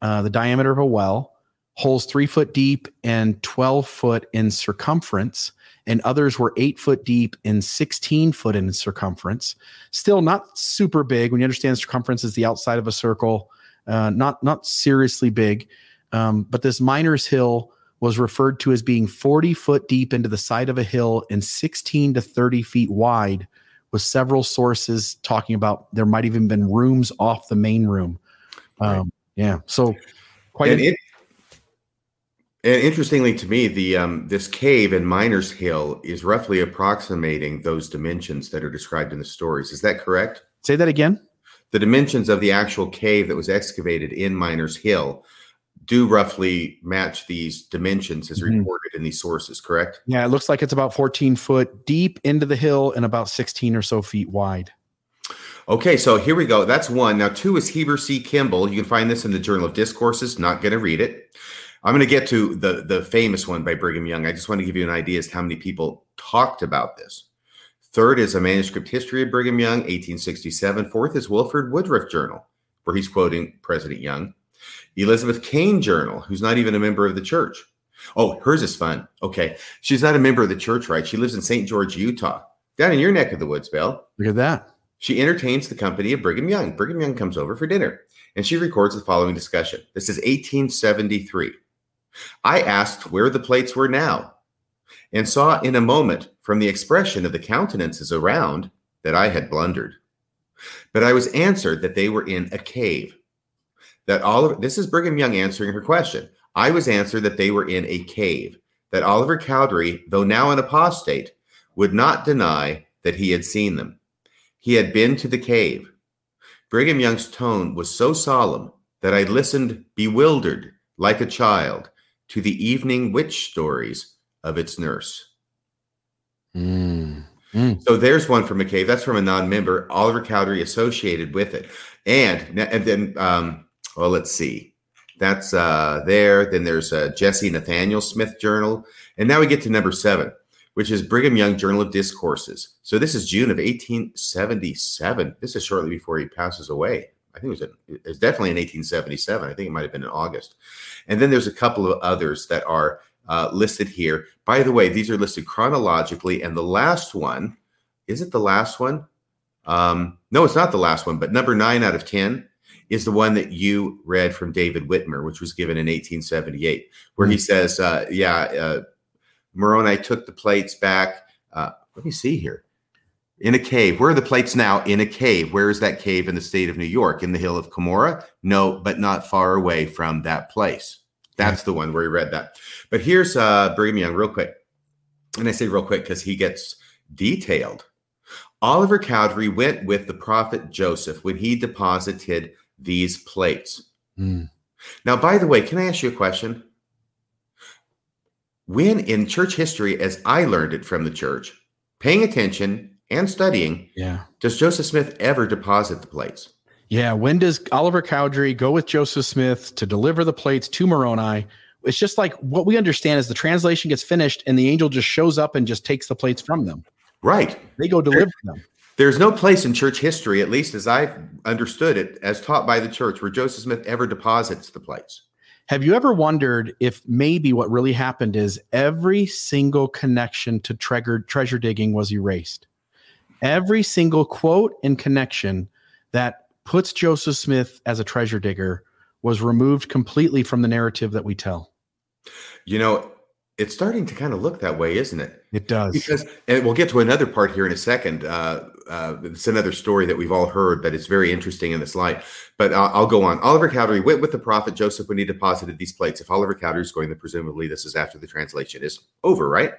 uh, the diameter of a well, holes three foot deep and 12 foot in circumference, and others were eight foot deep and 16 foot in circumference. Still not super big when you understand circumference is the outside of a circle, uh, not not seriously big. Um, but this Miners Hill was referred to as being 40 foot deep into the side of a hill and 16 to 30 feet wide, with several sources talking about there might even been rooms off the main room. Um, Yeah, so quite And, it, and interestingly to me, the um, this cave in Miners Hill is roughly approximating those dimensions that are described in the stories. Is that correct? say that again. The dimensions of the actual cave that was excavated in Miners Hill do roughly match these dimensions as Mhm. reported in these sources, correct? Yeah, it looks like it's about 14 foot deep into the hill and about 16 or so feet wide. Okay, so here we go. That's one. Now, two is Heber C. Kimball. You can find this in the Journal of Discourses. Not going to read it. I'm going to get to the the famous one by Brigham Young. I just want to give you an idea as to how many people talked about this. Third is a manuscript history of Brigham Young, 1867. Fourth is Wilford Woodruff Journal, where he's quoting President Young. Elizabeth Kane Journal, who's not even a member of the church. Oh, hers is fun. Okay. She's not a member of the church, right? She lives in St. George, Utah, down in your neck of the woods, Bill. Look at that. She entertains the company of Brigham Young. Brigham Young comes over for dinner and she records the following discussion. This is 1873. I asked where the plates were now and saw in a moment from the expression of the countenances around that I had blundered. But I was answered that they were in a cave. That Oliver, this is Brigham Young answering her question. I was answered that they were in a cave. That Oliver Cowdery, though now an apostate, would not deny that he had seen them. He had been to the cave. Brigham Young's tone was so solemn that I listened bewildered, like a child, to the evening witch stories of its nurse. Mm. So there's one from a cave. That's from a non-member. Oliver Cowdery associated with it, and and then um, well, let's see. That's uh, there. Then there's uh, Jesse Nathaniel Smith Journal, and now we get to number seven, which is Brigham Young Journal of Discourses. So this is June of 1877. This is shortly before he passes away. I think it was it was definitely in 1877. I think it might have been in August. And then there's a couple of others that are uh, listed here. By the way, these are listed chronologically, and the last one is it the last one? Um, no, it's not the last one, but number nine out of 10 is the one that you read from David Whitmer, which was given in 1878, where he says, uh, Yeah, uh, Moroni took the plates back. Uh, let me see here. In a cave. Where are the plates now? In a cave. Where is that cave in the state of New York? In the hill of Cumorah? No, but not far away from that place. That's the one where he read that. But here's uh, Brigham Young, real quick. And I say real quick because he gets detailed. Oliver Cowdery went with the prophet Joseph when he deposited these plates. Mm. Now, by the way, can I ask you a question? When in church history, as I learned it from the church, paying attention and studying, Yeah. does Joseph Smith ever deposit the plates? Yeah. When does Oliver Cowdery go with Joseph Smith to deliver the plates to Moroni? It's just like what we understand is the translation gets finished and the angel just shows up and just takes the plates from them. Right. They go deliver them. There's no place in church history, at least as I've understood it, as taught by the church, where Joseph Smith ever deposits the plates. Have you ever wondered if maybe what really happened is every single connection to treasure, treasure digging was erased? Every single quote and connection that puts Joseph Smith as a treasure digger was removed completely from the narrative that we tell. You know, it's starting to kind of look that way, isn't it? It does. Because, and we'll get to another part here in a second. Uh, uh, it's another story that we've all heard that is very interesting in this light. But uh, I'll go on. Oliver Cowdery went with the prophet Joseph when he deposited these plates. If Oliver Cowdery is going, then presumably this is after the translation is over, right?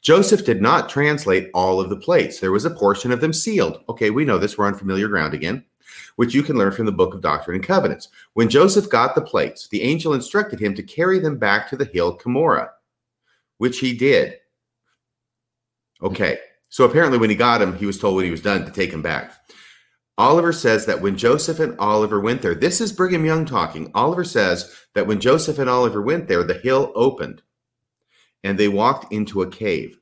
Joseph did not translate all of the plates. There was a portion of them sealed. Okay, we know this. We're on familiar ground again, which you can learn from the book of Doctrine and Covenants. When Joseph got the plates, the angel instructed him to carry them back to the hill Cumorah, which he did. Okay, so apparently when he got him, he was told when he was done to take him back. Oliver says that when Joseph and Oliver went there, this is Brigham Young talking. Oliver says that when Joseph and Oliver went there, the hill opened and they walked into a cave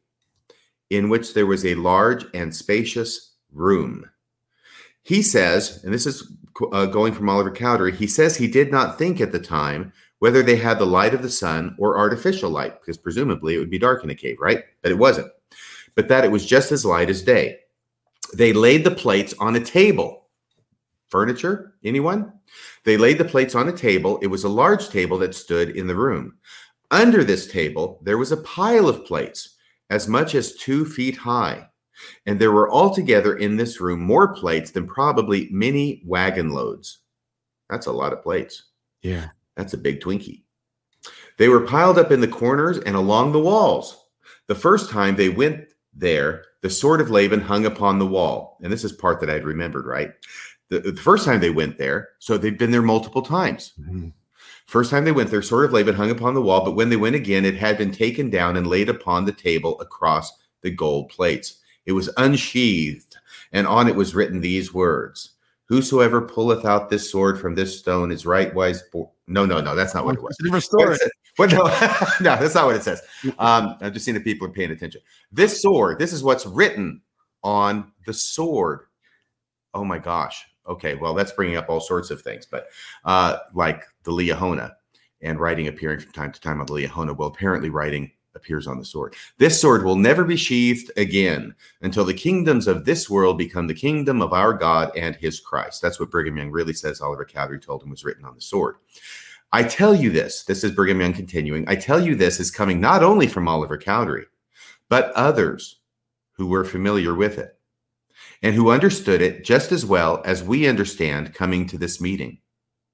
in which there was a large and spacious room. He says, and this is uh, going from Oliver Cowdery, he says he did not think at the time whether they had the light of the sun or artificial light, because presumably it would be dark in a cave, right? But it wasn't. But that it was just as light as day. They laid the plates on a table. Furniture? Anyone? They laid the plates on a table. It was a large table that stood in the room. Under this table, there was a pile of plates as much as two feet high. And there were altogether in this room more plates than probably many wagon loads. That's a lot of plates. yeah. That's a big Twinkie. They were piled up in the corners and along the walls. The first time they went there, the sword of Laban hung upon the wall. And this is part that I'd remembered, right? The, the first time they went there, so they've been there multiple times. Mhm. First time they went there, sword of Laban hung upon the wall, but when they went again, it had been taken down and laid upon the table across the gold plates. It was unsheathed, and on it was written these words Whosoever pulleth out this sword from this stone is rightwise. Bo- no, no, no, that's not what it was. Different story. what- no, no, that's not what it says. Um, I'm just seeing if people are paying attention. This sword, this is what's written on the sword. Oh my gosh. Okay, well, that's bringing up all sorts of things, but uh, like the Liahona and writing appearing from time to time on the Liahona. Well, apparently, writing appears on the sword. This sword will never be sheathed again until the kingdoms of this world become the kingdom of our God and his Christ. That's what Brigham Young really says Oliver Cowdery told him was written on the sword. I tell you this, this is Brigham Young continuing. I tell you this is coming not only from Oliver Cowdery, but others who were familiar with it and who understood it just as well as we understand coming to this meeting.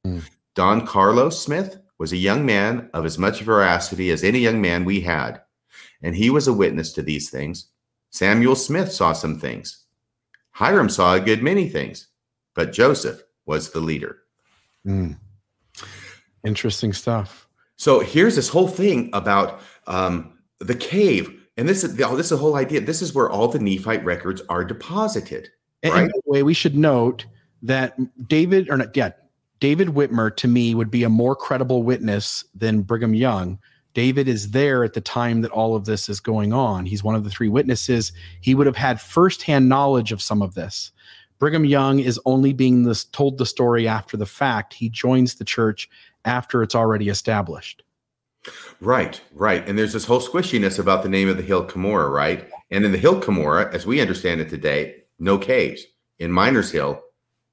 Hmm. Don Carlos Smith was a young man of as much veracity as any young man we had, and he was a witness to these things. Samuel Smith saw some things. Hyrum saw a good many things, but Joseph was the leader. Mm. Interesting stuff. So here's this whole thing about um, the cave, and this is oh, this is the whole idea. This is where all the Nephite records are deposited. And, Right. and by the way, we should note that David, or not, yeah, David Whitmer to me would be a more credible witness than Brigham Young. David is there at the time that all of this is going on. He's one of the three witnesses. He would have had firsthand knowledge of some of this. Brigham Young is only being this, told the story after the fact. He joins the church after it's already established. Right, right. And there's this whole squishiness about the name of the hill Cumorah, right? And in the hill Cumorah, as we understand it today, no caves. In Miners Hill,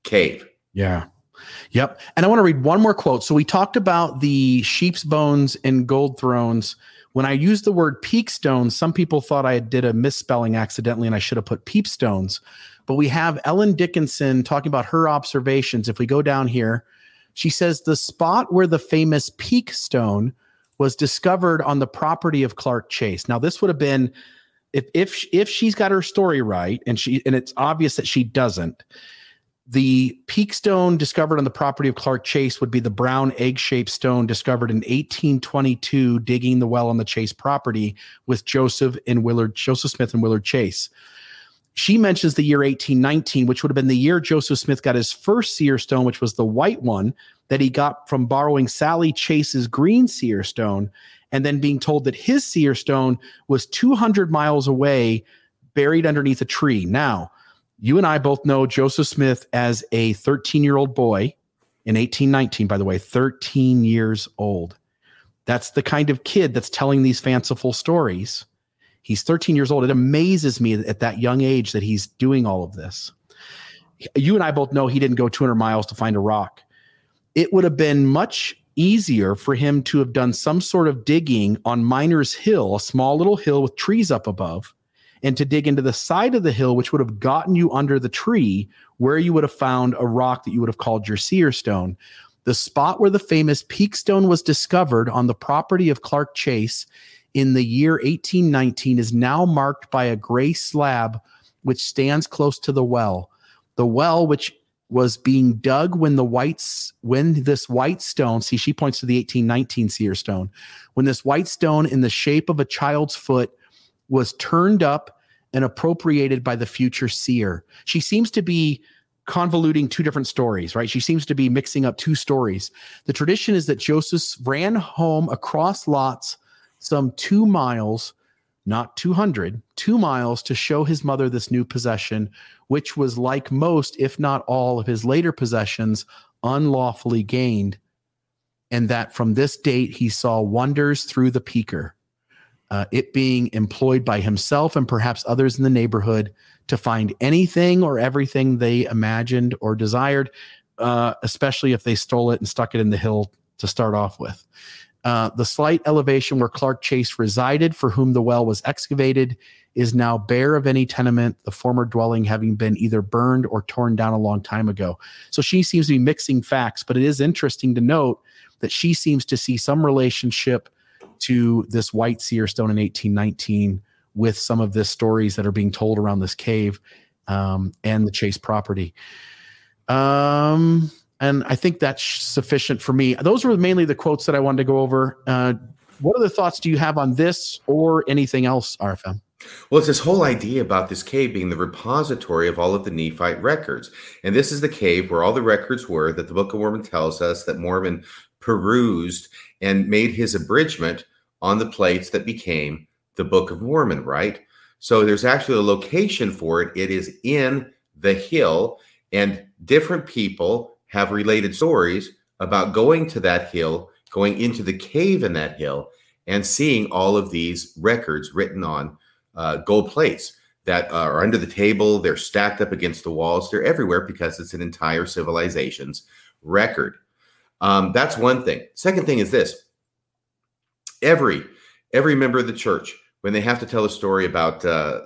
cave. Yeah. Yep. And I want to read one more quote. So we talked about the sheep's bones and gold thrones. When I used the word peak stones, some people thought I did a misspelling accidentally and I should have put peep stones. But we have Ellen Dickinson talking about her observations. If we go down here, she says the spot where the famous peak stone was discovered on the property of Clark Chase. Now, this would have been if if if she's got her story right, and she and it's obvious that she doesn't. The peep stone discovered on the property of Clark Chase would be the brown egg shaped stone discovered in 1822, digging the well on the Chase property with Joseph and Willard, Joseph Smith and Willard Chase. She mentions the year 1819, which would have been the year Joseph Smith got his first seer stone, which was the white one that he got from borrowing Sally Chase's green seer stone, and then being told that his seer stone was 200 miles away, buried underneath a tree. Now, you and I both know Joseph Smith as a 13 year old boy in 1819, by the way, 13 years old. That's the kind of kid that's telling these fanciful stories He's 13 years old. It amazes me at that young age that he's doing all of this. You and I both know he didn't go 200 miles to find a rock. It would have been much easier for him to have done some sort of digging on Miners Hill, a small little hill with trees up above, and to dig into the side of the hill, which would have gotten you under the tree, where you would have found a rock that you would have called your seer stone. The spot where the famous peep stone was discovered on the property of Clark Chase in the year 1819 is now marked by a gray slab which stands close to the well. The well, which was being dug when the whites when this white stone see she points to the 1819 seer stone when this white stone in the shape of a child's foot was turned up and appropriated by the future seer. She seems to be convoluting two different stories right? She seems to be mixing up two stories. The tradition is that joseph ran home across lots some two miles, not 200, two miles to show his mother this new possession, which was like most, if not all, of his later possessions, unlawfully gained. And that from this date he saw wonders through the peaker, uh, it being employed by himself and perhaps others in the neighborhood to find anything or everything they imagined or desired, uh, especially if they stole it and stuck it in the hill to start off with. Uh, the slight elevation where Clark Chase resided, for whom the well was excavated, is now bare of any tenement, the former dwelling having been either burned or torn down a long time ago. So she seems to be mixing facts, but it is interesting to note that she seems to see some relationship to this white seer stone in 1819 with some of the stories that are being told around this cave um, and the Chase property. Um, and I think that's sufficient for me. Those were mainly the quotes that I wanted to go over. Uh, what other thoughts do you have on this or anything else, RFM? Well, it's this whole idea about this cave being the repository of all of the Nephite records. And this is the cave where all the records were that the Book of Mormon tells us that Mormon perused and made his abridgment on the plates that became the Book of Mormon, right? So there's actually a location for it. It is in the hill, and different people have related stories about going to that hill, going into the cave in that hill, and seeing all of these records written on uh, gold plates that are under the table. They're stacked up against the walls. They're everywhere because it's an entire civilization's record. Um, that's one thing. Second thing is this: every every member of the church, when they have to tell a story about uh,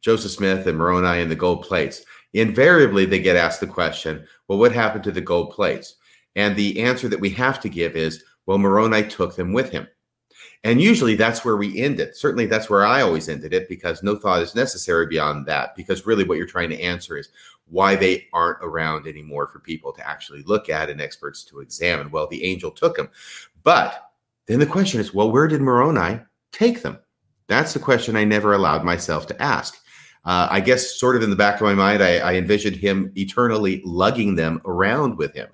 Joseph Smith and Moroni and the gold plates, invariably they get asked the question, well, what happened to the gold plates? And the answer that we have to give is, well, Moroni took them with him. And usually that's where we end it. Certainly that's where I always ended it because no thought is necessary beyond that. Because really what you're trying to answer is why they aren't around anymore for people to actually look at and experts to examine. Well, the angel took them. But then the question is, well, where did Moroni take them? That's the question I never allowed myself to ask uh, I guess, sort of in the back of my mind, I, I envisioned him eternally lugging them around with him.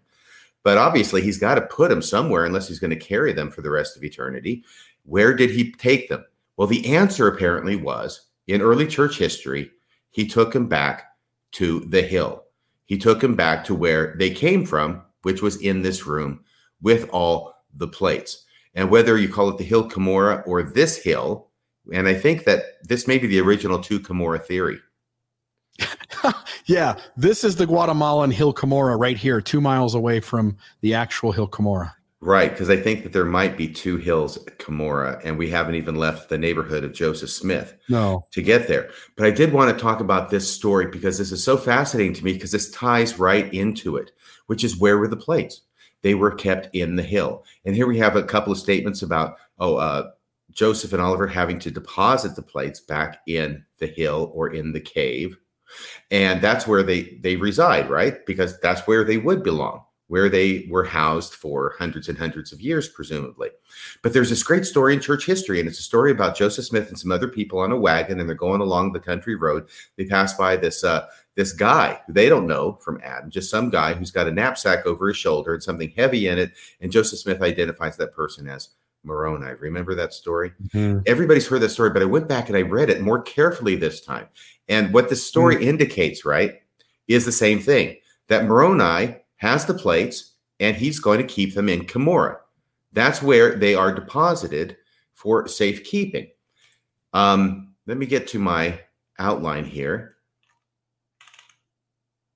But obviously, he's got to put them somewhere unless he's going to carry them for the rest of eternity. Where did he take them? Well, the answer apparently was in early church history, he took them back to the hill. He took him back to where they came from, which was in this room with all the plates. And whether you call it the hill Cumorah or this hill, and I think that this may be the original two Cumorah theory. yeah, this is the Guatemalan Hill Cumorah right here, two miles away from the actual Hill Cumorah. Right, because I think that there might be two hills at and we haven't even left the neighborhood of Joseph Smith No. to get there. But I did want to talk about this story because this is so fascinating to me because this ties right into it, which is where were the plates? They were kept in the hill. And here we have a couple of statements about, oh, uh, Joseph and Oliver having to deposit the plates back in the hill or in the cave. And that's where they they reside, right? Because that's where they would belong, where they were housed for hundreds and hundreds of years, presumably. But there's this great story in church history, and it's a story about Joseph Smith and some other people on a wagon, and they're going along the country road. They pass by this uh, this guy who they don't know from Adam, just some guy who's got a knapsack over his shoulder and something heavy in it. And Joseph Smith identifies that person as Moroni. Remember that story? Everybody's heard that story, but I went back and I read it more carefully this time. And what the story indicates, right, is the same thing that Moroni has the plates and he's going to keep them in Cumorah. That's where they are deposited for safekeeping. Um, let me get to my outline here.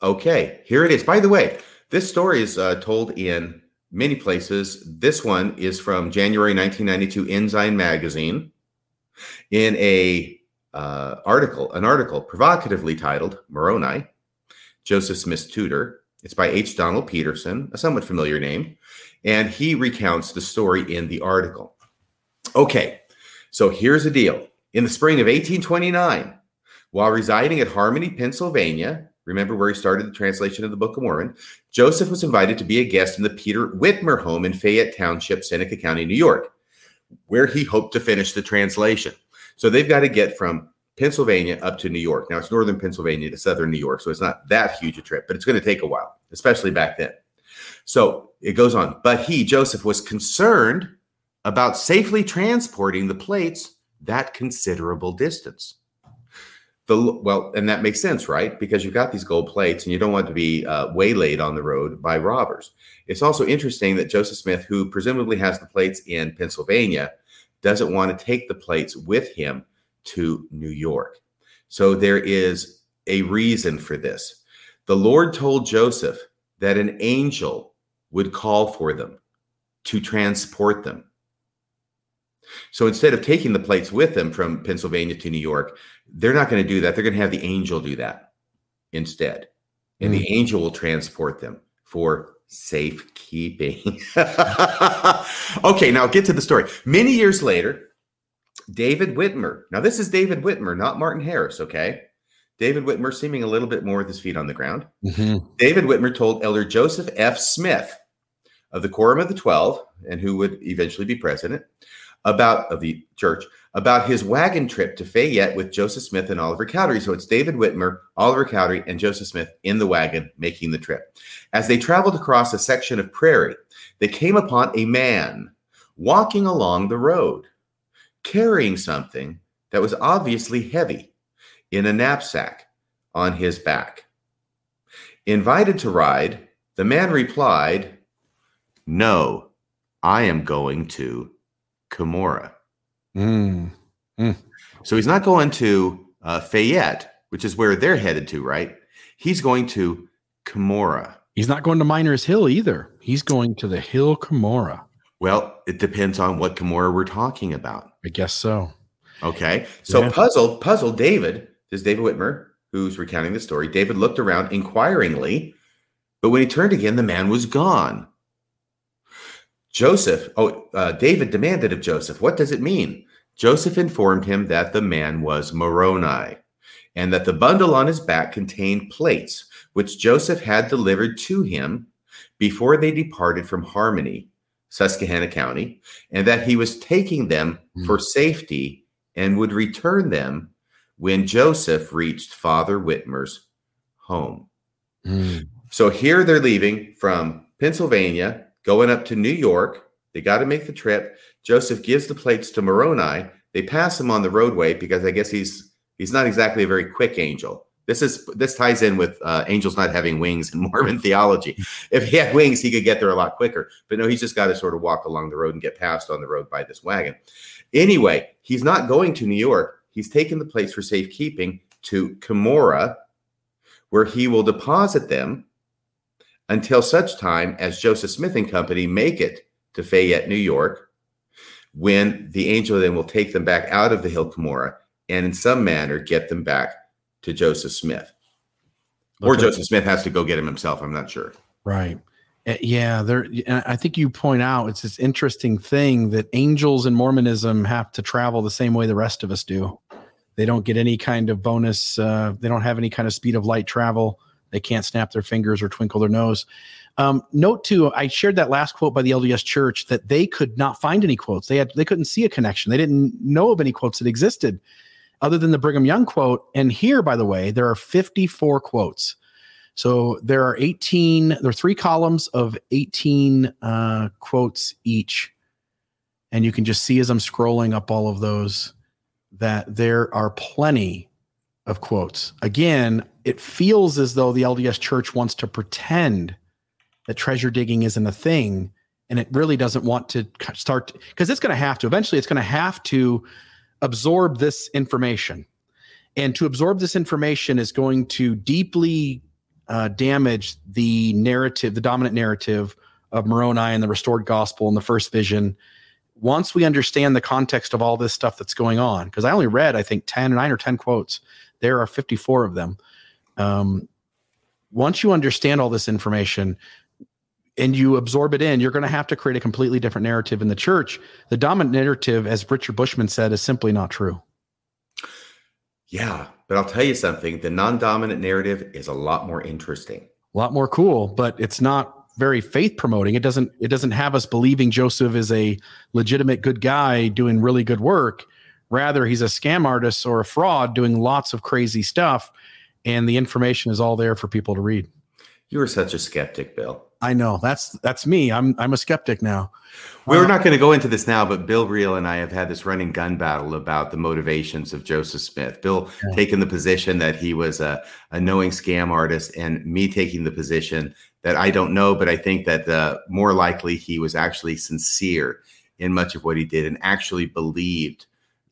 Okay, here it is. By the way, this story is uh, told in many places. This one is from January 1992 Ensign magazine in a uh, article, an article provocatively titled Moroni, Joseph Smith's tutor. It's by H. Donald Peterson, a somewhat familiar name, and he recounts the story in the article. Okay, so here's the deal. In the spring of 1829, while residing at Harmony, Pennsylvania, remember where he started the translation of the Book of Mormon, Joseph was invited to be a guest in the Peter Whitmer home in Fayette Township, Seneca County, New York, where he hoped to finish the translation. So they've got to get from Pennsylvania up to New York. Now it's northern Pennsylvania to southern New York, so it's not that huge a trip, but it's going to take a while, especially back then. So it goes on. But he, Joseph, was concerned about safely transporting the plates that considerable distance. The well, and that makes sense, right? Because you've got these gold plates, and you don't want to be uh, waylaid on the road by robbers. It's also interesting that Joseph Smith, who presumably has the plates in Pennsylvania, doesn't want to take the plates with him to New York. So there is a reason for this. The Lord told Joseph that an angel would call for them to transport them. So instead of taking the plates with them from Pennsylvania to New York, they're not going to do that. They're going to have the angel do that instead. And the hmm. angel will transport them for safekeeping. okay, now get to the story. Many years later, David Whitmer. Now, this is David Whitmer, not Martin Harris, okay? David Whitmer seeming a little bit more with his feet on the ground. Mhm. David Whitmer told Elder Joseph F. Smith of the Quorum of the Twelve, and who would eventually be president, about of the church, about his wagon trip to Fayette with Joseph Smith and Oliver Cowdery. So it's David Whitmer, Oliver Cowdery, and Joseph Smith in the wagon making the trip. As they traveled across a section of prairie, they came upon a man walking along the road, carrying something that was obviously heavy in a knapsack on his back. Invited to ride, the man replied, No, I am going to Cumorah. Mm. So he's not going to uh, Fayette, which is where they're headed to, right? He's going to Cumorah. He's not going to Miners Hill either. He's going to the Hill Cumorah. Well, it depends on what Cumorah we're talking about. I guess so. Okay. So Yeah. puzzled, puzzled David, this is David Whitmer, who's recounting the story. David looked around inquiringly, but when he turned again, the man was gone. Joseph, oh, uh, David demanded of Joseph, what does it mean? Joseph informed him that the man was Moroni and that the bundle on his back contained plates, which Joseph had delivered to him before they departed from Harmony, Susquehanna County, and that he was taking them for safety and would return them when Joseph reached Father Whitmer's home. Mm. So here they're leaving from Pennsylvania, going up to New York. They got to make the trip. Joseph gives the plates to Moroni. They pass him on the roadway because I guess he's he's not exactly a very quick angel. This is this ties in with uh, angels not having wings in Mormon theology. If he had wings, he could get there a lot quicker. But no, he's just got to sort of walk along the road and get passed on the road by this wagon. Anyway, he's not going to New York. He's taken the place for safekeeping to Cumorah, where he will deposit them until such time as Joseph Smith and Company make it to Fayette, New York, when the angel then will take them back out of the Hill Cumorah and in some manner get them back to Joseph Smith. Or Okay. Joseph Smith has to go get him himself. I'm not sure. Right. Uh, Yeah, there. I think you point out it's this interesting thing that angels in Mormonism have to travel the same way the rest of us do. They don't get any kind of bonus. Uh, they don't have any kind of speed of light travel. They can't snap their fingers or twinkle their nose. Um, note too, I shared that last quote by the LDS Church that they could not find any quotes. They had they couldn't see a connection. They didn't know of any quotes that existed other than the Brigham Young quote. And here, by the way, there are 54 quotes. So there are 18, there are three columns of 18 uh, quotes each. And you can just see as I'm scrolling up all of those that there are plenty of quotes. Again, it feels as though the LDS church wants to pretend that treasure digging isn't a thing. And it really doesn't want to start because it's going to have to eventually, it's going to have to absorb this information. And to absorb this information is going to deeply uh, damage the narrative, the dominant narrative of Moroni and the restored gospel and the first vision. Once we understand the context of all this stuff that's going on, because I only read, I think, 10, nine or 10 quotes, there are 54 of them. Um, once you understand all this information and you absorb it in, you're going to have to create a completely different narrative in the church. The dominant narrative, as Richard Bushman said, is simply not true. Yeah, but I'll tell you something the non dominant narrative is a lot more interesting. a lot more cool but it's not very faith promoting it doesn't it doesn't have us believing joseph is a legitimate good guy doing really good work rather he's a scam artist or a fraud doing lots of crazy stuff and the information is all there for people to read You are such a skeptic, Bill. i know that's that's me i'm i'm a skeptic now We're not going to go into this now, but Bill Reel and I have had this running gun battle about the motivations of Joseph Smith. Bill Yeah. taking the position that he was a, a knowing scam artist, and me taking the position that I don't know, but I think that uh, more likely he was actually sincere in much of what he did and actually believed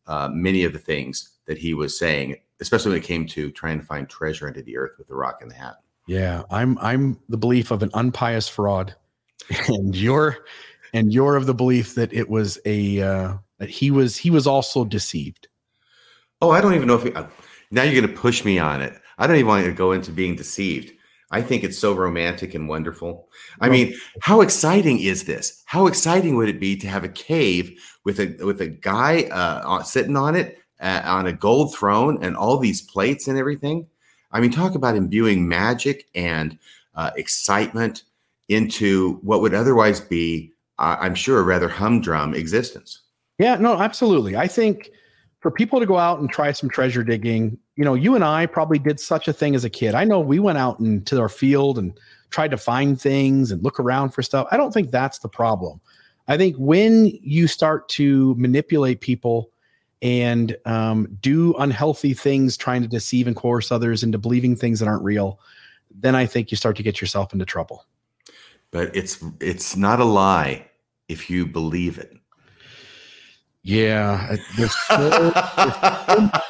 uh, many of the things that he was saying, especially when it came to trying to find treasure under the earth with the rock in the hat. Yeah i'm i'm the belief of an unpious fraud and you're and you're of the belief that it was a uh that he was he was also deceived Oh, I don't even know if uh, now you're going to push me on it. I don't even want to go into being deceived. I think it's so romantic and wonderful. I mean, how exciting is this? How exciting would it be to have a cave with a with a guy uh, on- sitting on it uh, on a gold throne and all these plates and everything? I mean, talk about imbuing magic and uh, excitement into what would otherwise be, uh, I'm sure, a rather humdrum existence. Yeah, no, absolutely. I think for people to go out and try some treasure digging, you know, you and I probably did such a thing as a kid. I know we went out into our field and tried to find things and look around for stuff. I don't think that's the problem. I think when you start to manipulate people and um, do unhealthy things, trying to deceive and coerce others into believing things that aren't real, then I think you start to get yourself into trouble. But it's it's not a lie if you believe it. Yeah, there's so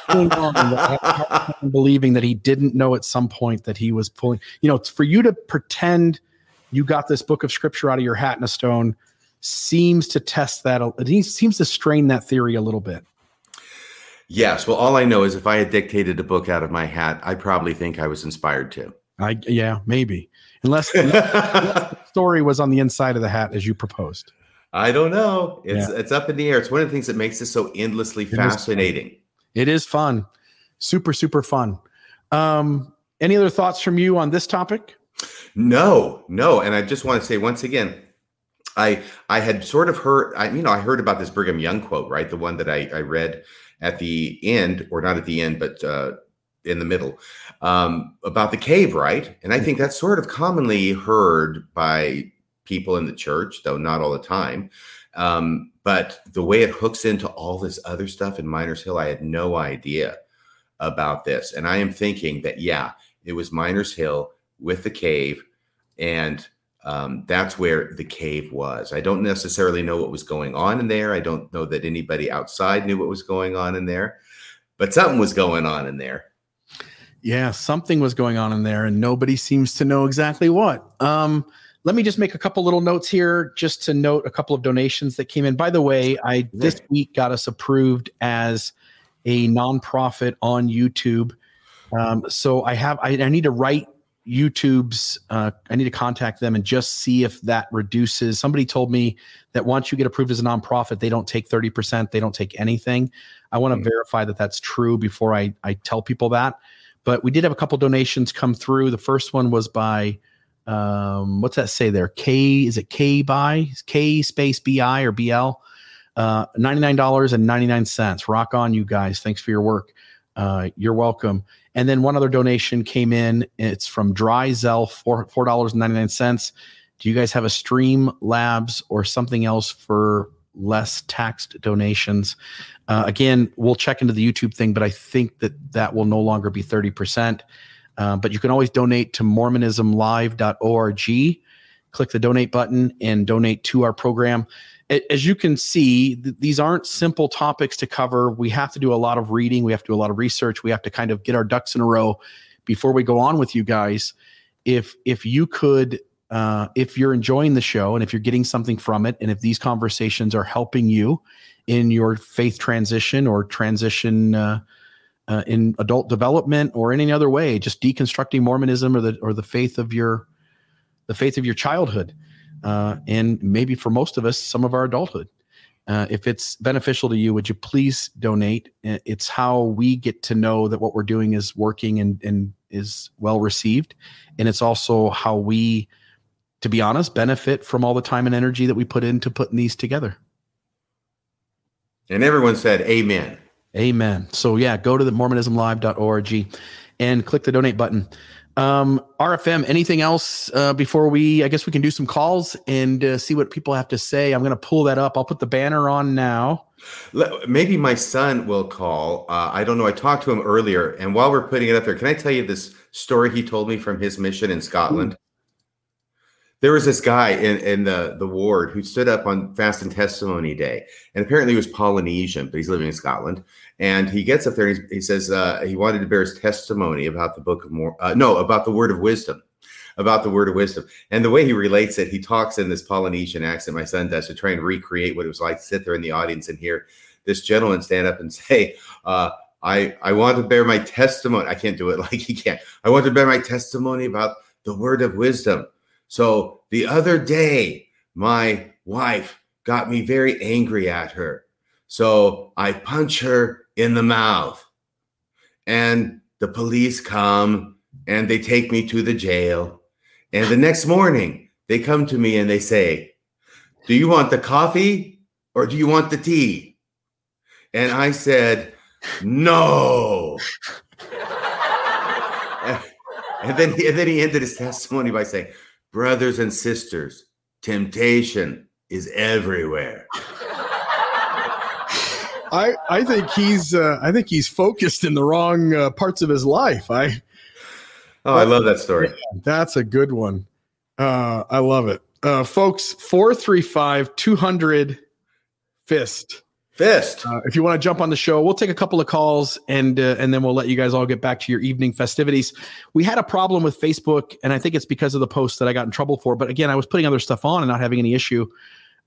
going on that I have a hard time believing that he didn't know at some point that he was pulling. You know, for you to pretend you got this book of scripture out of your hat in a stone seems to test that. It seems to strain that theory a little bit. Yes. Well, all I know is if I had dictated a book out of my hat, I probably think I was inspired to. I yeah, maybe unless, unless the story was on the inside of the hat as you proposed. I don't know. It's it's up in the air. It's one of the things that makes this so endlessly fun. fascinating. It is fun, super super fun. Um, any other thoughts from you on this topic? No, no. And I just want to say once again, I I had sort of heard I you know, I heard about this Brigham Young quote, right? The one that I, I read at the end, or not at the end, but uh in the middle, um, about the cave, right? And I think that's sort of commonly heard by people in the church, though not all the time. Um, but the way it hooks into all this other stuff in Miners Hill, I had no idea about this. And I am thinking that, yeah, it was Miners Hill with the cave, and um, that's where the cave was. I don't necessarily know what was going on in there. I don't know that anybody outside knew what was going on in there, but something was going on in there. Yeah, something was going on in there, and nobody seems to know exactly what. Um, let me just make a couple little notes here, just to note a couple of donations that came in. By the way, I this week got us approved as a nonprofit on YouTube. Um, so I have I, I need to write YouTube's. Uh, I need to contact them and just see if that reduces. Somebody told me that once you get approved as a nonprofit, they don't take thirty percent. They don't take anything. I want to mm-hmm. verify that that's true before I I tell people that. But we did have a couple donations come through. The first one was by um, what's that say there? K is it K by K space BI or BL? Uh, $99.99. Rock on, you guys. Thanks for your work. Uh, you're welcome. And then one other donation came in. It's from Dry Zell, four four dollars and ninety nine cents. Do you guys have a Stream Labs or something else for less taxed donations? Uh, again, we'll check into the YouTube thing, but I think that that will no longer be 30%. Uh, but you can always donate to mormonismlive.org. Click the donate button and donate to our program. As you can see, th- these aren't simple topics to cover. We have to do a lot of reading, we have to do a lot of research, we have to kind of get our ducks in a row before we go on with you guys. If if you could uh, if you're enjoying the show and if you're getting something from it, and if these conversations are helping you in your faith transition or transition uh, uh, in adult development or in any other way, just deconstructing Mormonism or the or the faith of your the faith of your childhood, uh, and maybe for most of us, some of our adulthood. Uh, if it's beneficial to you, would you please donate? It's how we get to know that what we're doing is working and, and is well received. And it's also how we, to be honest, benefit from all the time and energy that we put into putting these together. And everyone said, Amen. Amen. So, yeah, go to the mormonismlive.org and click the donate button. Um, RFM, anything else uh, before we, I guess we can do some calls and uh, see what people have to say. I'm going to pull that up. I'll put the banner on now. Maybe my son will call. Uh, I don't know. I talked to him earlier. And while we're putting it up there, can I tell you this story he told me from his mission in Scotland? There was this guy in, in the, the ward who stood up on fast and testimony day and apparently he was polynesian but he's living in scotland and he gets up there and he, says uh, he wanted to bear his testimony about the book of more uh, no about the word of wisdom about the word of wisdom and the way he relates it he talks in this polynesian accent my son does to try and recreate what it was like to sit there in the audience and hear this gentleman stand up and say uh, I, I want to bear my testimony. I can't do it like he can. I want to bear my testimony about the word of wisdom so the other day, my wife got me very angry at her. So I punch her in the mouth. And the police come and they take me to the jail. And the next morning, they come to me and they say, Do you want the coffee or do you want the tea? And I said, No. and then, and then he ended his testimony by saying, brothers and sisters, temptation is everywhere. I I think he's uh, I think he's focused in the wrong uh, parts of his life. I oh, I love that story. That's a good one. Uh, I love it, uh, folks. Four three five two hundred fist. Fist. Uh, if you want to jump on the show, we'll take a couple of calls and uh, and then we'll let you guys all get back to your evening festivities. We had a problem with Facebook, and I think it's because of the post that I got in trouble for. But again, I was putting other stuff on and not having any issue.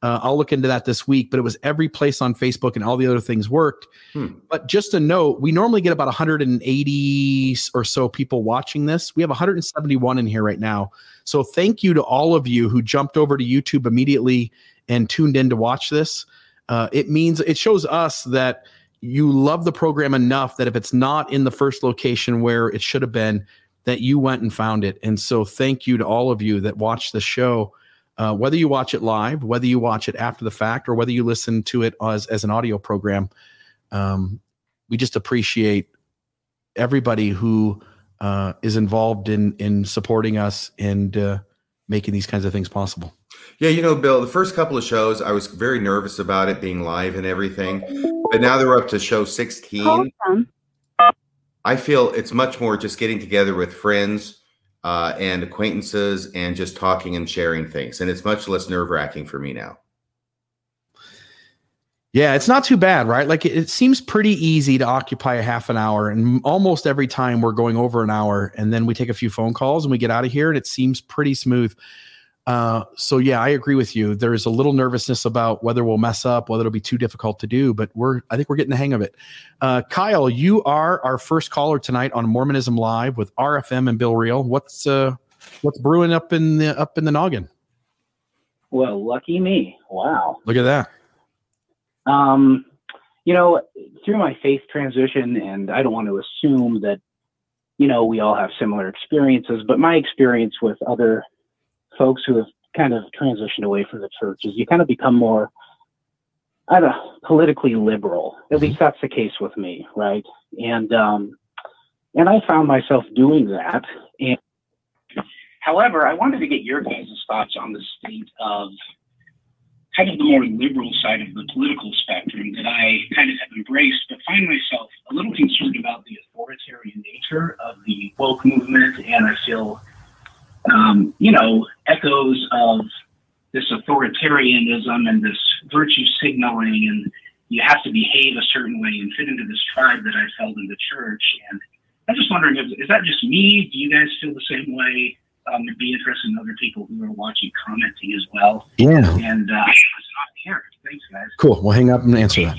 Uh, I'll look into that this week. But it was every place on Facebook, and all the other things worked. Hmm. But just a note, we normally get about 180 or so people watching this. We have 171 in here right now. So thank you to all of you who jumped over to YouTube immediately and tuned in to watch this uh, it means it shows us that you love the program enough that if it's not in the first location where it should have been, that you went and found it. And so, thank you to all of you that watch the show. Uh, whether you watch it live, whether you watch it after the fact, or whether you listen to it as, as an audio program, um, we just appreciate everybody who uh, is involved in in supporting us and uh, making these kinds of things possible. Yeah, you know, Bill, the first couple of shows, I was very nervous about it being live and everything. But now they're up to show 16. I feel it's much more just getting together with friends uh, and acquaintances and just talking and sharing things. And it's much less nerve wracking for me now. Yeah, it's not too bad, right? Like it, it, seems pretty easy to occupy a half an hour, and almost every time we're going over an hour, and then we take a few phone calls and we get out of here, and it seems pretty smooth. Uh, so yeah, I agree with you. There is a little nervousness about whether we'll mess up, whether it'll be too difficult to do, but we're I think we're getting the hang of it. Uh, Kyle, you are our first caller tonight on Mormonism Live with RFM and Bill Reel. What's uh, what's brewing up in the up in the noggin? Well, lucky me! Wow, look at that. Um, you know, through my faith transition, and I don't want to assume that, you know, we all have similar experiences, but my experience with other folks who have kind of transitioned away from the church is you kind of become more, I don't know, politically liberal. At mm-hmm. least that's the case with me, right? And um, and I found myself doing that. And however, I wanted to get your guys' thoughts on the state of kind of the more liberal side of the political spectrum that I kind of have embraced, but find myself a little concerned about the authoritarian nature of the woke movement. And I feel, um, you know, echoes of this authoritarianism and this virtue signaling, and you have to behave a certain way and fit into this tribe that I felt in the church. And I'm just wondering, is that just me? Do you guys feel the same way? Um, it'd be interesting other people who are watching commenting as well. Yeah. And uh, it's not here. Thanks, guys. Cool. We'll hang up and answer that.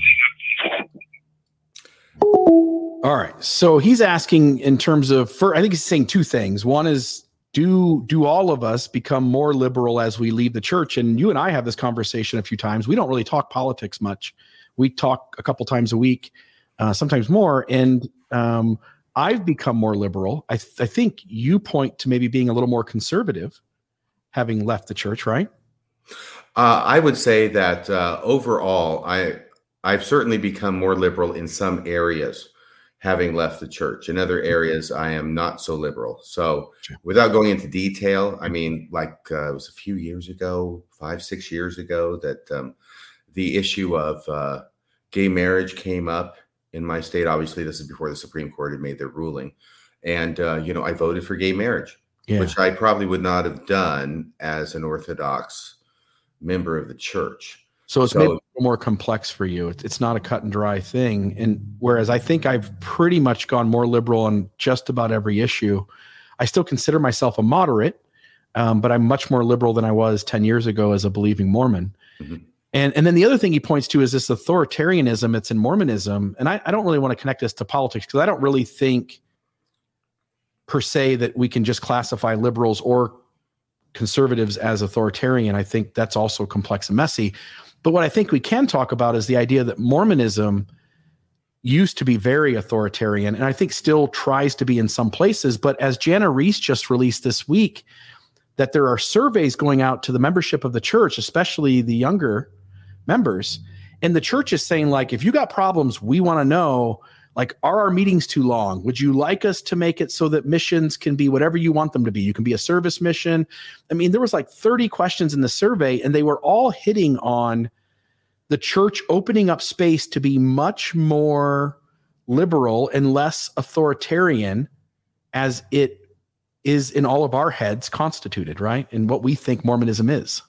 All right. So he's asking in terms of, for, I think he's saying two things. One is, do do all of us become more liberal as we leave the church? And you and I have this conversation a few times. We don't really talk politics much. We talk a couple times a week, uh, sometimes more. And um, I've become more liberal. I, th- I think you point to maybe being a little more conservative, having left the church, right? Uh, I would say that uh, overall, I I've certainly become more liberal in some areas, having left the church. In other areas, I am not so liberal. So, without going into detail, I mean, like uh, it was a few years ago, five six years ago, that um, the issue of uh, gay marriage came up in my state. Obviously, this is before the Supreme Court had made their ruling, and uh, you know, I voted for gay marriage, yeah. which I probably would not have done as an Orthodox member of the church. So it's so, maybe more complex for you. It's not a cut and dry thing. And whereas I think I've pretty much gone more liberal on just about every issue, I still consider myself a moderate, um, but I'm much more liberal than I was 10 years ago as a believing Mormon. Mm-hmm. And and then the other thing he points to is this authoritarianism. It's in Mormonism, and I, I don't really want to connect this to politics because I don't really think per se that we can just classify liberals or conservatives as authoritarian. I think that's also complex and messy. But what I think we can talk about is the idea that Mormonism used to be very authoritarian and I think still tries to be in some places. But as Jana Riess just released this week, that there are surveys going out to the membership of the church, especially the younger members. And the church is saying, like, if you got problems, we want to know, like, are our meetings too long? Would you like us to make it so that missions can be whatever you want them to be? You can be a service mission. I mean, there was like 30 questions in the survey, and they were all hitting on the church opening up space to be much more liberal and less authoritarian as it is in all of our heads constituted, right? And what we think Mormonism is.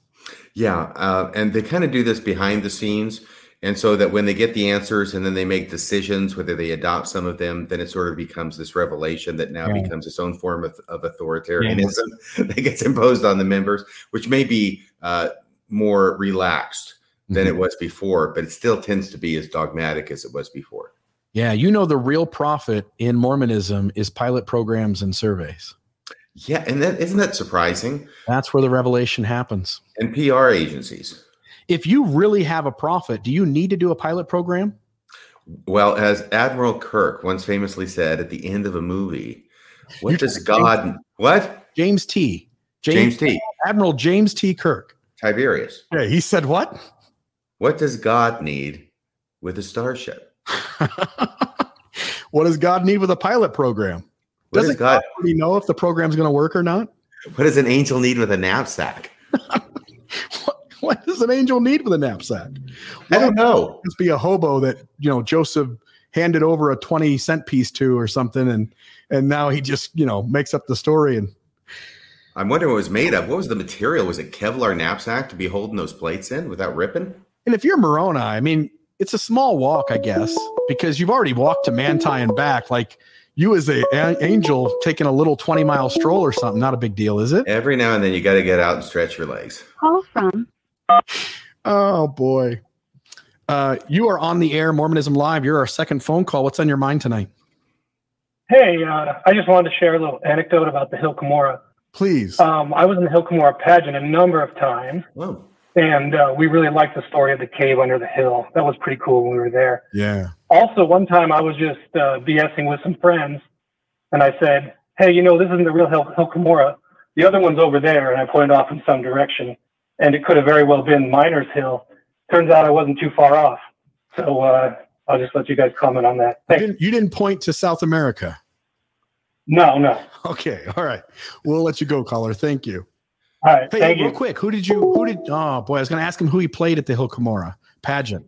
Yeah, uh, and they kind of do this behind the scenes, and so that when they get the answers and then they make decisions, whether they adopt some of them, then it sort of becomes this revelation that now yeah. becomes its own form of, of authoritarianism yeah. that gets imposed on the members, which may be uh, more relaxed than mm-hmm. it was before, but it still tends to be as dogmatic as it was before. Yeah, you know the real prophet in Mormonism is pilot programs and surveys. Yeah, and that isn't that surprising? That's where the revelation happens. And PR agencies. If you really have a prophet, do you need to do a pilot program? Well, as Admiral Kirk once famously said at the end of a movie, what You're does God James, what? James T. James, James T. Admiral James T. Kirk. Tiberius. Yeah, he said what? What does God need with a starship? what does God need with a pilot program? What Doesn't God already know if the program's going to work or not? What does an angel need with a knapsack? what, what, does an angel need with a knapsack? I don't know. Just be a hobo that you know Joseph handed over a twenty cent piece to or something, and and now he just you know makes up the story. And I'm wondering what it was made of. What was the material? Was it Kevlar knapsack to be holding those plates in without ripping? And if you're Moroni, I mean, it's a small walk, I guess, because you've already walked to Manti and back. Like you as a, a angel taking a little 20 mile stroll or something, not a big deal, is it? Every now and then you got to get out and stretch your legs. Call from. Oh boy. Uh, you are on the air, Mormonism Live. You're our second phone call. What's on your mind tonight? Hey, uh, I just wanted to share a little anecdote about the Hill Cumorah. Please. Um, I was in the Hill Cumorah pageant a number of times, Whoa. and uh, we really liked the story of the cave under the hill. That was pretty cool when we were there. yeah. Also, one time I was just uh, BSing with some friends, and I said, "Hey, you know, this isn't the real Hill, Hill Cumorah. The other one's over there." And I pointed off in some direction, and it could have very well been Miners Hill. Turns out I wasn't too far off. So uh, I'll just let you guys comment on that. You didn't, you didn't point to South America. No, no. Okay. All right. We'll let you go, caller. Thank you. All right. Hey, real you. quick, who did you? Who did? Oh boy, I was going to ask him who he played at the Hill Cumorah pageant.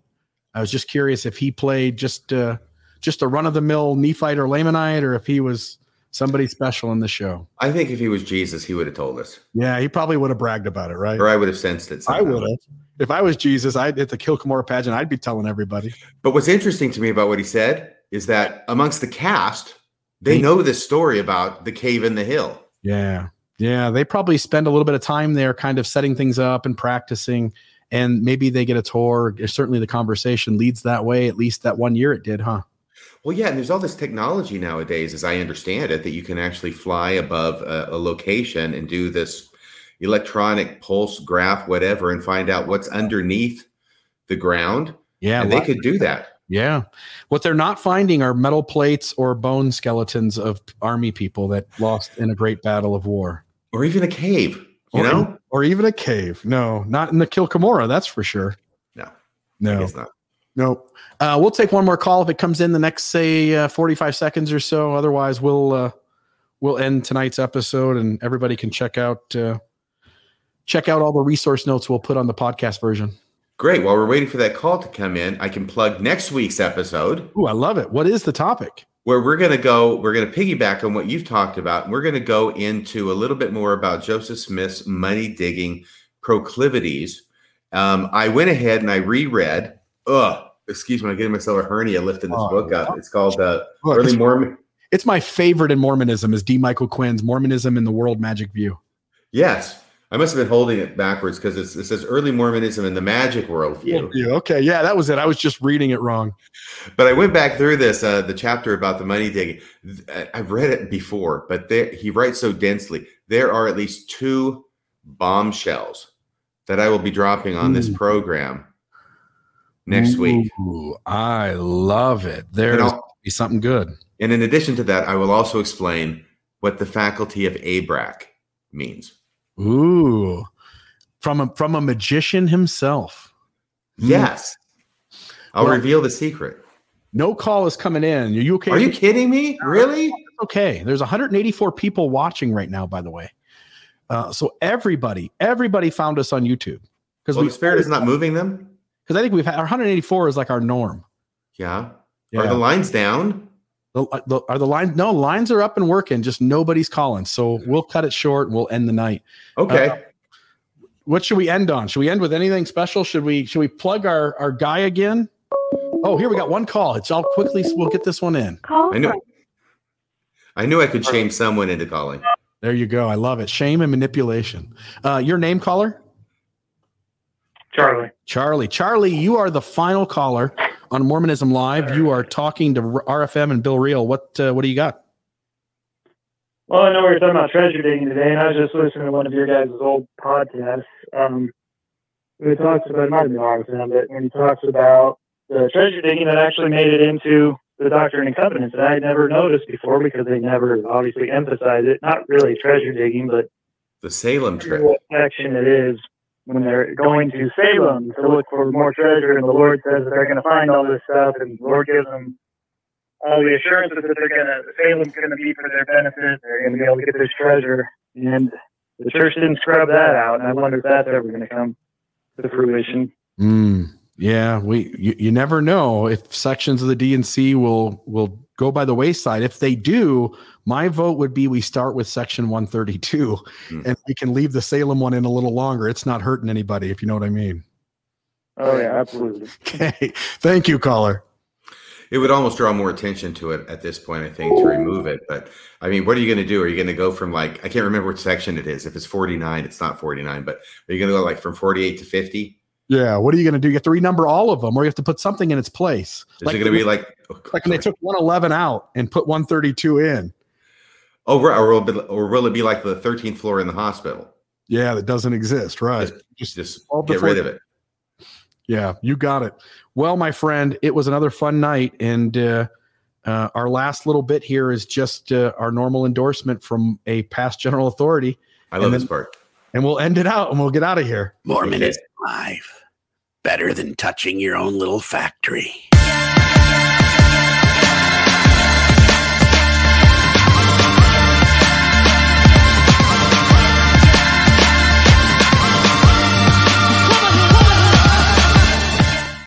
I was just curious if he played just uh, just a run of the mill Nephite or Lamanite, or if he was somebody special in the show. I think if he was Jesus, he would have told us, Yeah, he probably would have bragged about it, right? or I would have sensed it. I would have. If I was Jesus, I'd at the Hill Cumorah pageant. I'd be telling everybody. But what's interesting to me about what he said is that amongst the cast, they They- know this story about the cave in the hill. Yeah. Yeah. They probably spend a little bit of time there kind of setting things up and practicing. And maybe they get a tour. Certainly the conversation leads that way. At least that one year it did, huh? Well, yeah, and there's all this technology nowadays, as I understand it, that you can actually fly above a, a location and do this electronic pulse graph, whatever, and find out what's underneath the ground. Yeah. and they could do that. yeah. What they're not finding are metal plates or bone skeletons of army people that lost in a great battle of war. Or even a cave, you or, know? or even a cave. No, not in the Hill Cumorah, that's for sure. No. No. guess not. Nope. Uh, we'll take one more call if it comes in the next, say, uh, forty-five seconds or so. Otherwise, we'll uh, we'll end tonight's episode, and everybody can check out uh, check out all the resource notes we'll put on the podcast version. Great. While we're waiting for that call to come in, I can plug next week's episode Ooh, I love it. What is the topic? Where we're going to go, we're going to piggyback on what you've talked about. And we're going to go into a little bit more about Joseph Smith's money digging proclivities. Um, I went ahead and I reread, ugh, excuse me, I'm getting myself a hernia lifting this Oh, book up. It's called uh, Look, Early it's, Mormon. it's my favorite in Mormonism is D. Michael Quinn's Mormonism in the World Magic View. Yes. I must have been holding it backwards because it says Early Mormonism in the Magic Worldview. Yeah, okay, yeah, that was it. I was just reading it wrong. But I went back through this, uh, the chapter about the money digging. I've read it before, but there, he writes so densely. There are at least two bombshells that I will be dropping on this program next week. I love it. There's And, be something good. and in addition to that, I will also explain what the faculty of Abrac means. Ooh, from a from a magician himself. Hmm. Yes. I'll Well- reveal the secret. No call is coming in. Are you okay? Are you kidding me? Really? okay? There's 184 people watching right now. By the way, uh, so everybody, everybody found us on YouTube because Well, we the spirit is not moving them? because I think we've had our 184 is like our norm. Yeah. Yeah. Are the lines down? The, the, are the lines? No, lines are up and working. Just nobody's calling. So we'll cut it short. We'll end the night. Okay. Uh, What should we end on? Should we end with anything special? Should we should we plug our our guy again? Oh, here we got one call. It's all quickly. We'll get this one in. Call I know. from. I knew I could shame someone into calling. There you go. I love it. Shame and manipulation. Uh, your name caller? Charlie. Charlie. Charlie, you are the final caller on Mormonism Live. You are talking to RFM and Bill Reel. What uh, what do you got? Well, I know we were talking about treasure digging today, and I was just listening to one of your guys' old podcasts. Um, it talks about, it might have been RFM, but when he talks about the treasure digging that actually made it into the Doctrine and Covenants that I had never noticed before because they never obviously emphasize it. Not really treasure digging, but The Salem trip. what section it is when they're going to Salem to look for more treasure, and the Lord says that they're going to find all this stuff, and the Lord gives them all the assurances that they're going to Salem's going to be for their benefit. They're going to be able to get this treasure, and the church didn't scrub that out. And I wonder if that's ever going to come to fruition. Mm, yeah, we you, you never know if sections of the D&C will will go by the wayside. If they do, my vote would be we start with section 132 Hmm. and we can leave the Salem one in a little longer. It's not hurting anybody, if you know what I mean. Oh yeah, absolutely. Okay. Thank you, caller. It would almost draw more attention to it at this point, I think, to remove it. But I mean, what are you going to do? Are you going to go from like I can't remember what section it is. If it's 49, it's not 49, but are you going to go like from 48 to 50? Yeah. What are you going to do? You have to renumber all of them, or you have to put something in its place. Is it going to be like oh, like when they took 111 out and put 132 in? Oh, right, or will, it be, or will it be like the 13th floor in the hospital? Yeah, that doesn't exist, right? Just, just all get rid of it. Yeah, you got it. Well, my friend, it was another fun night, and uh, uh, our last little bit here is just uh, our normal endorsement from a past general authority, I love And this part. and we'll end it out, and we'll get out of here. Mormon Okay. is alive. Better than touching your own little factory.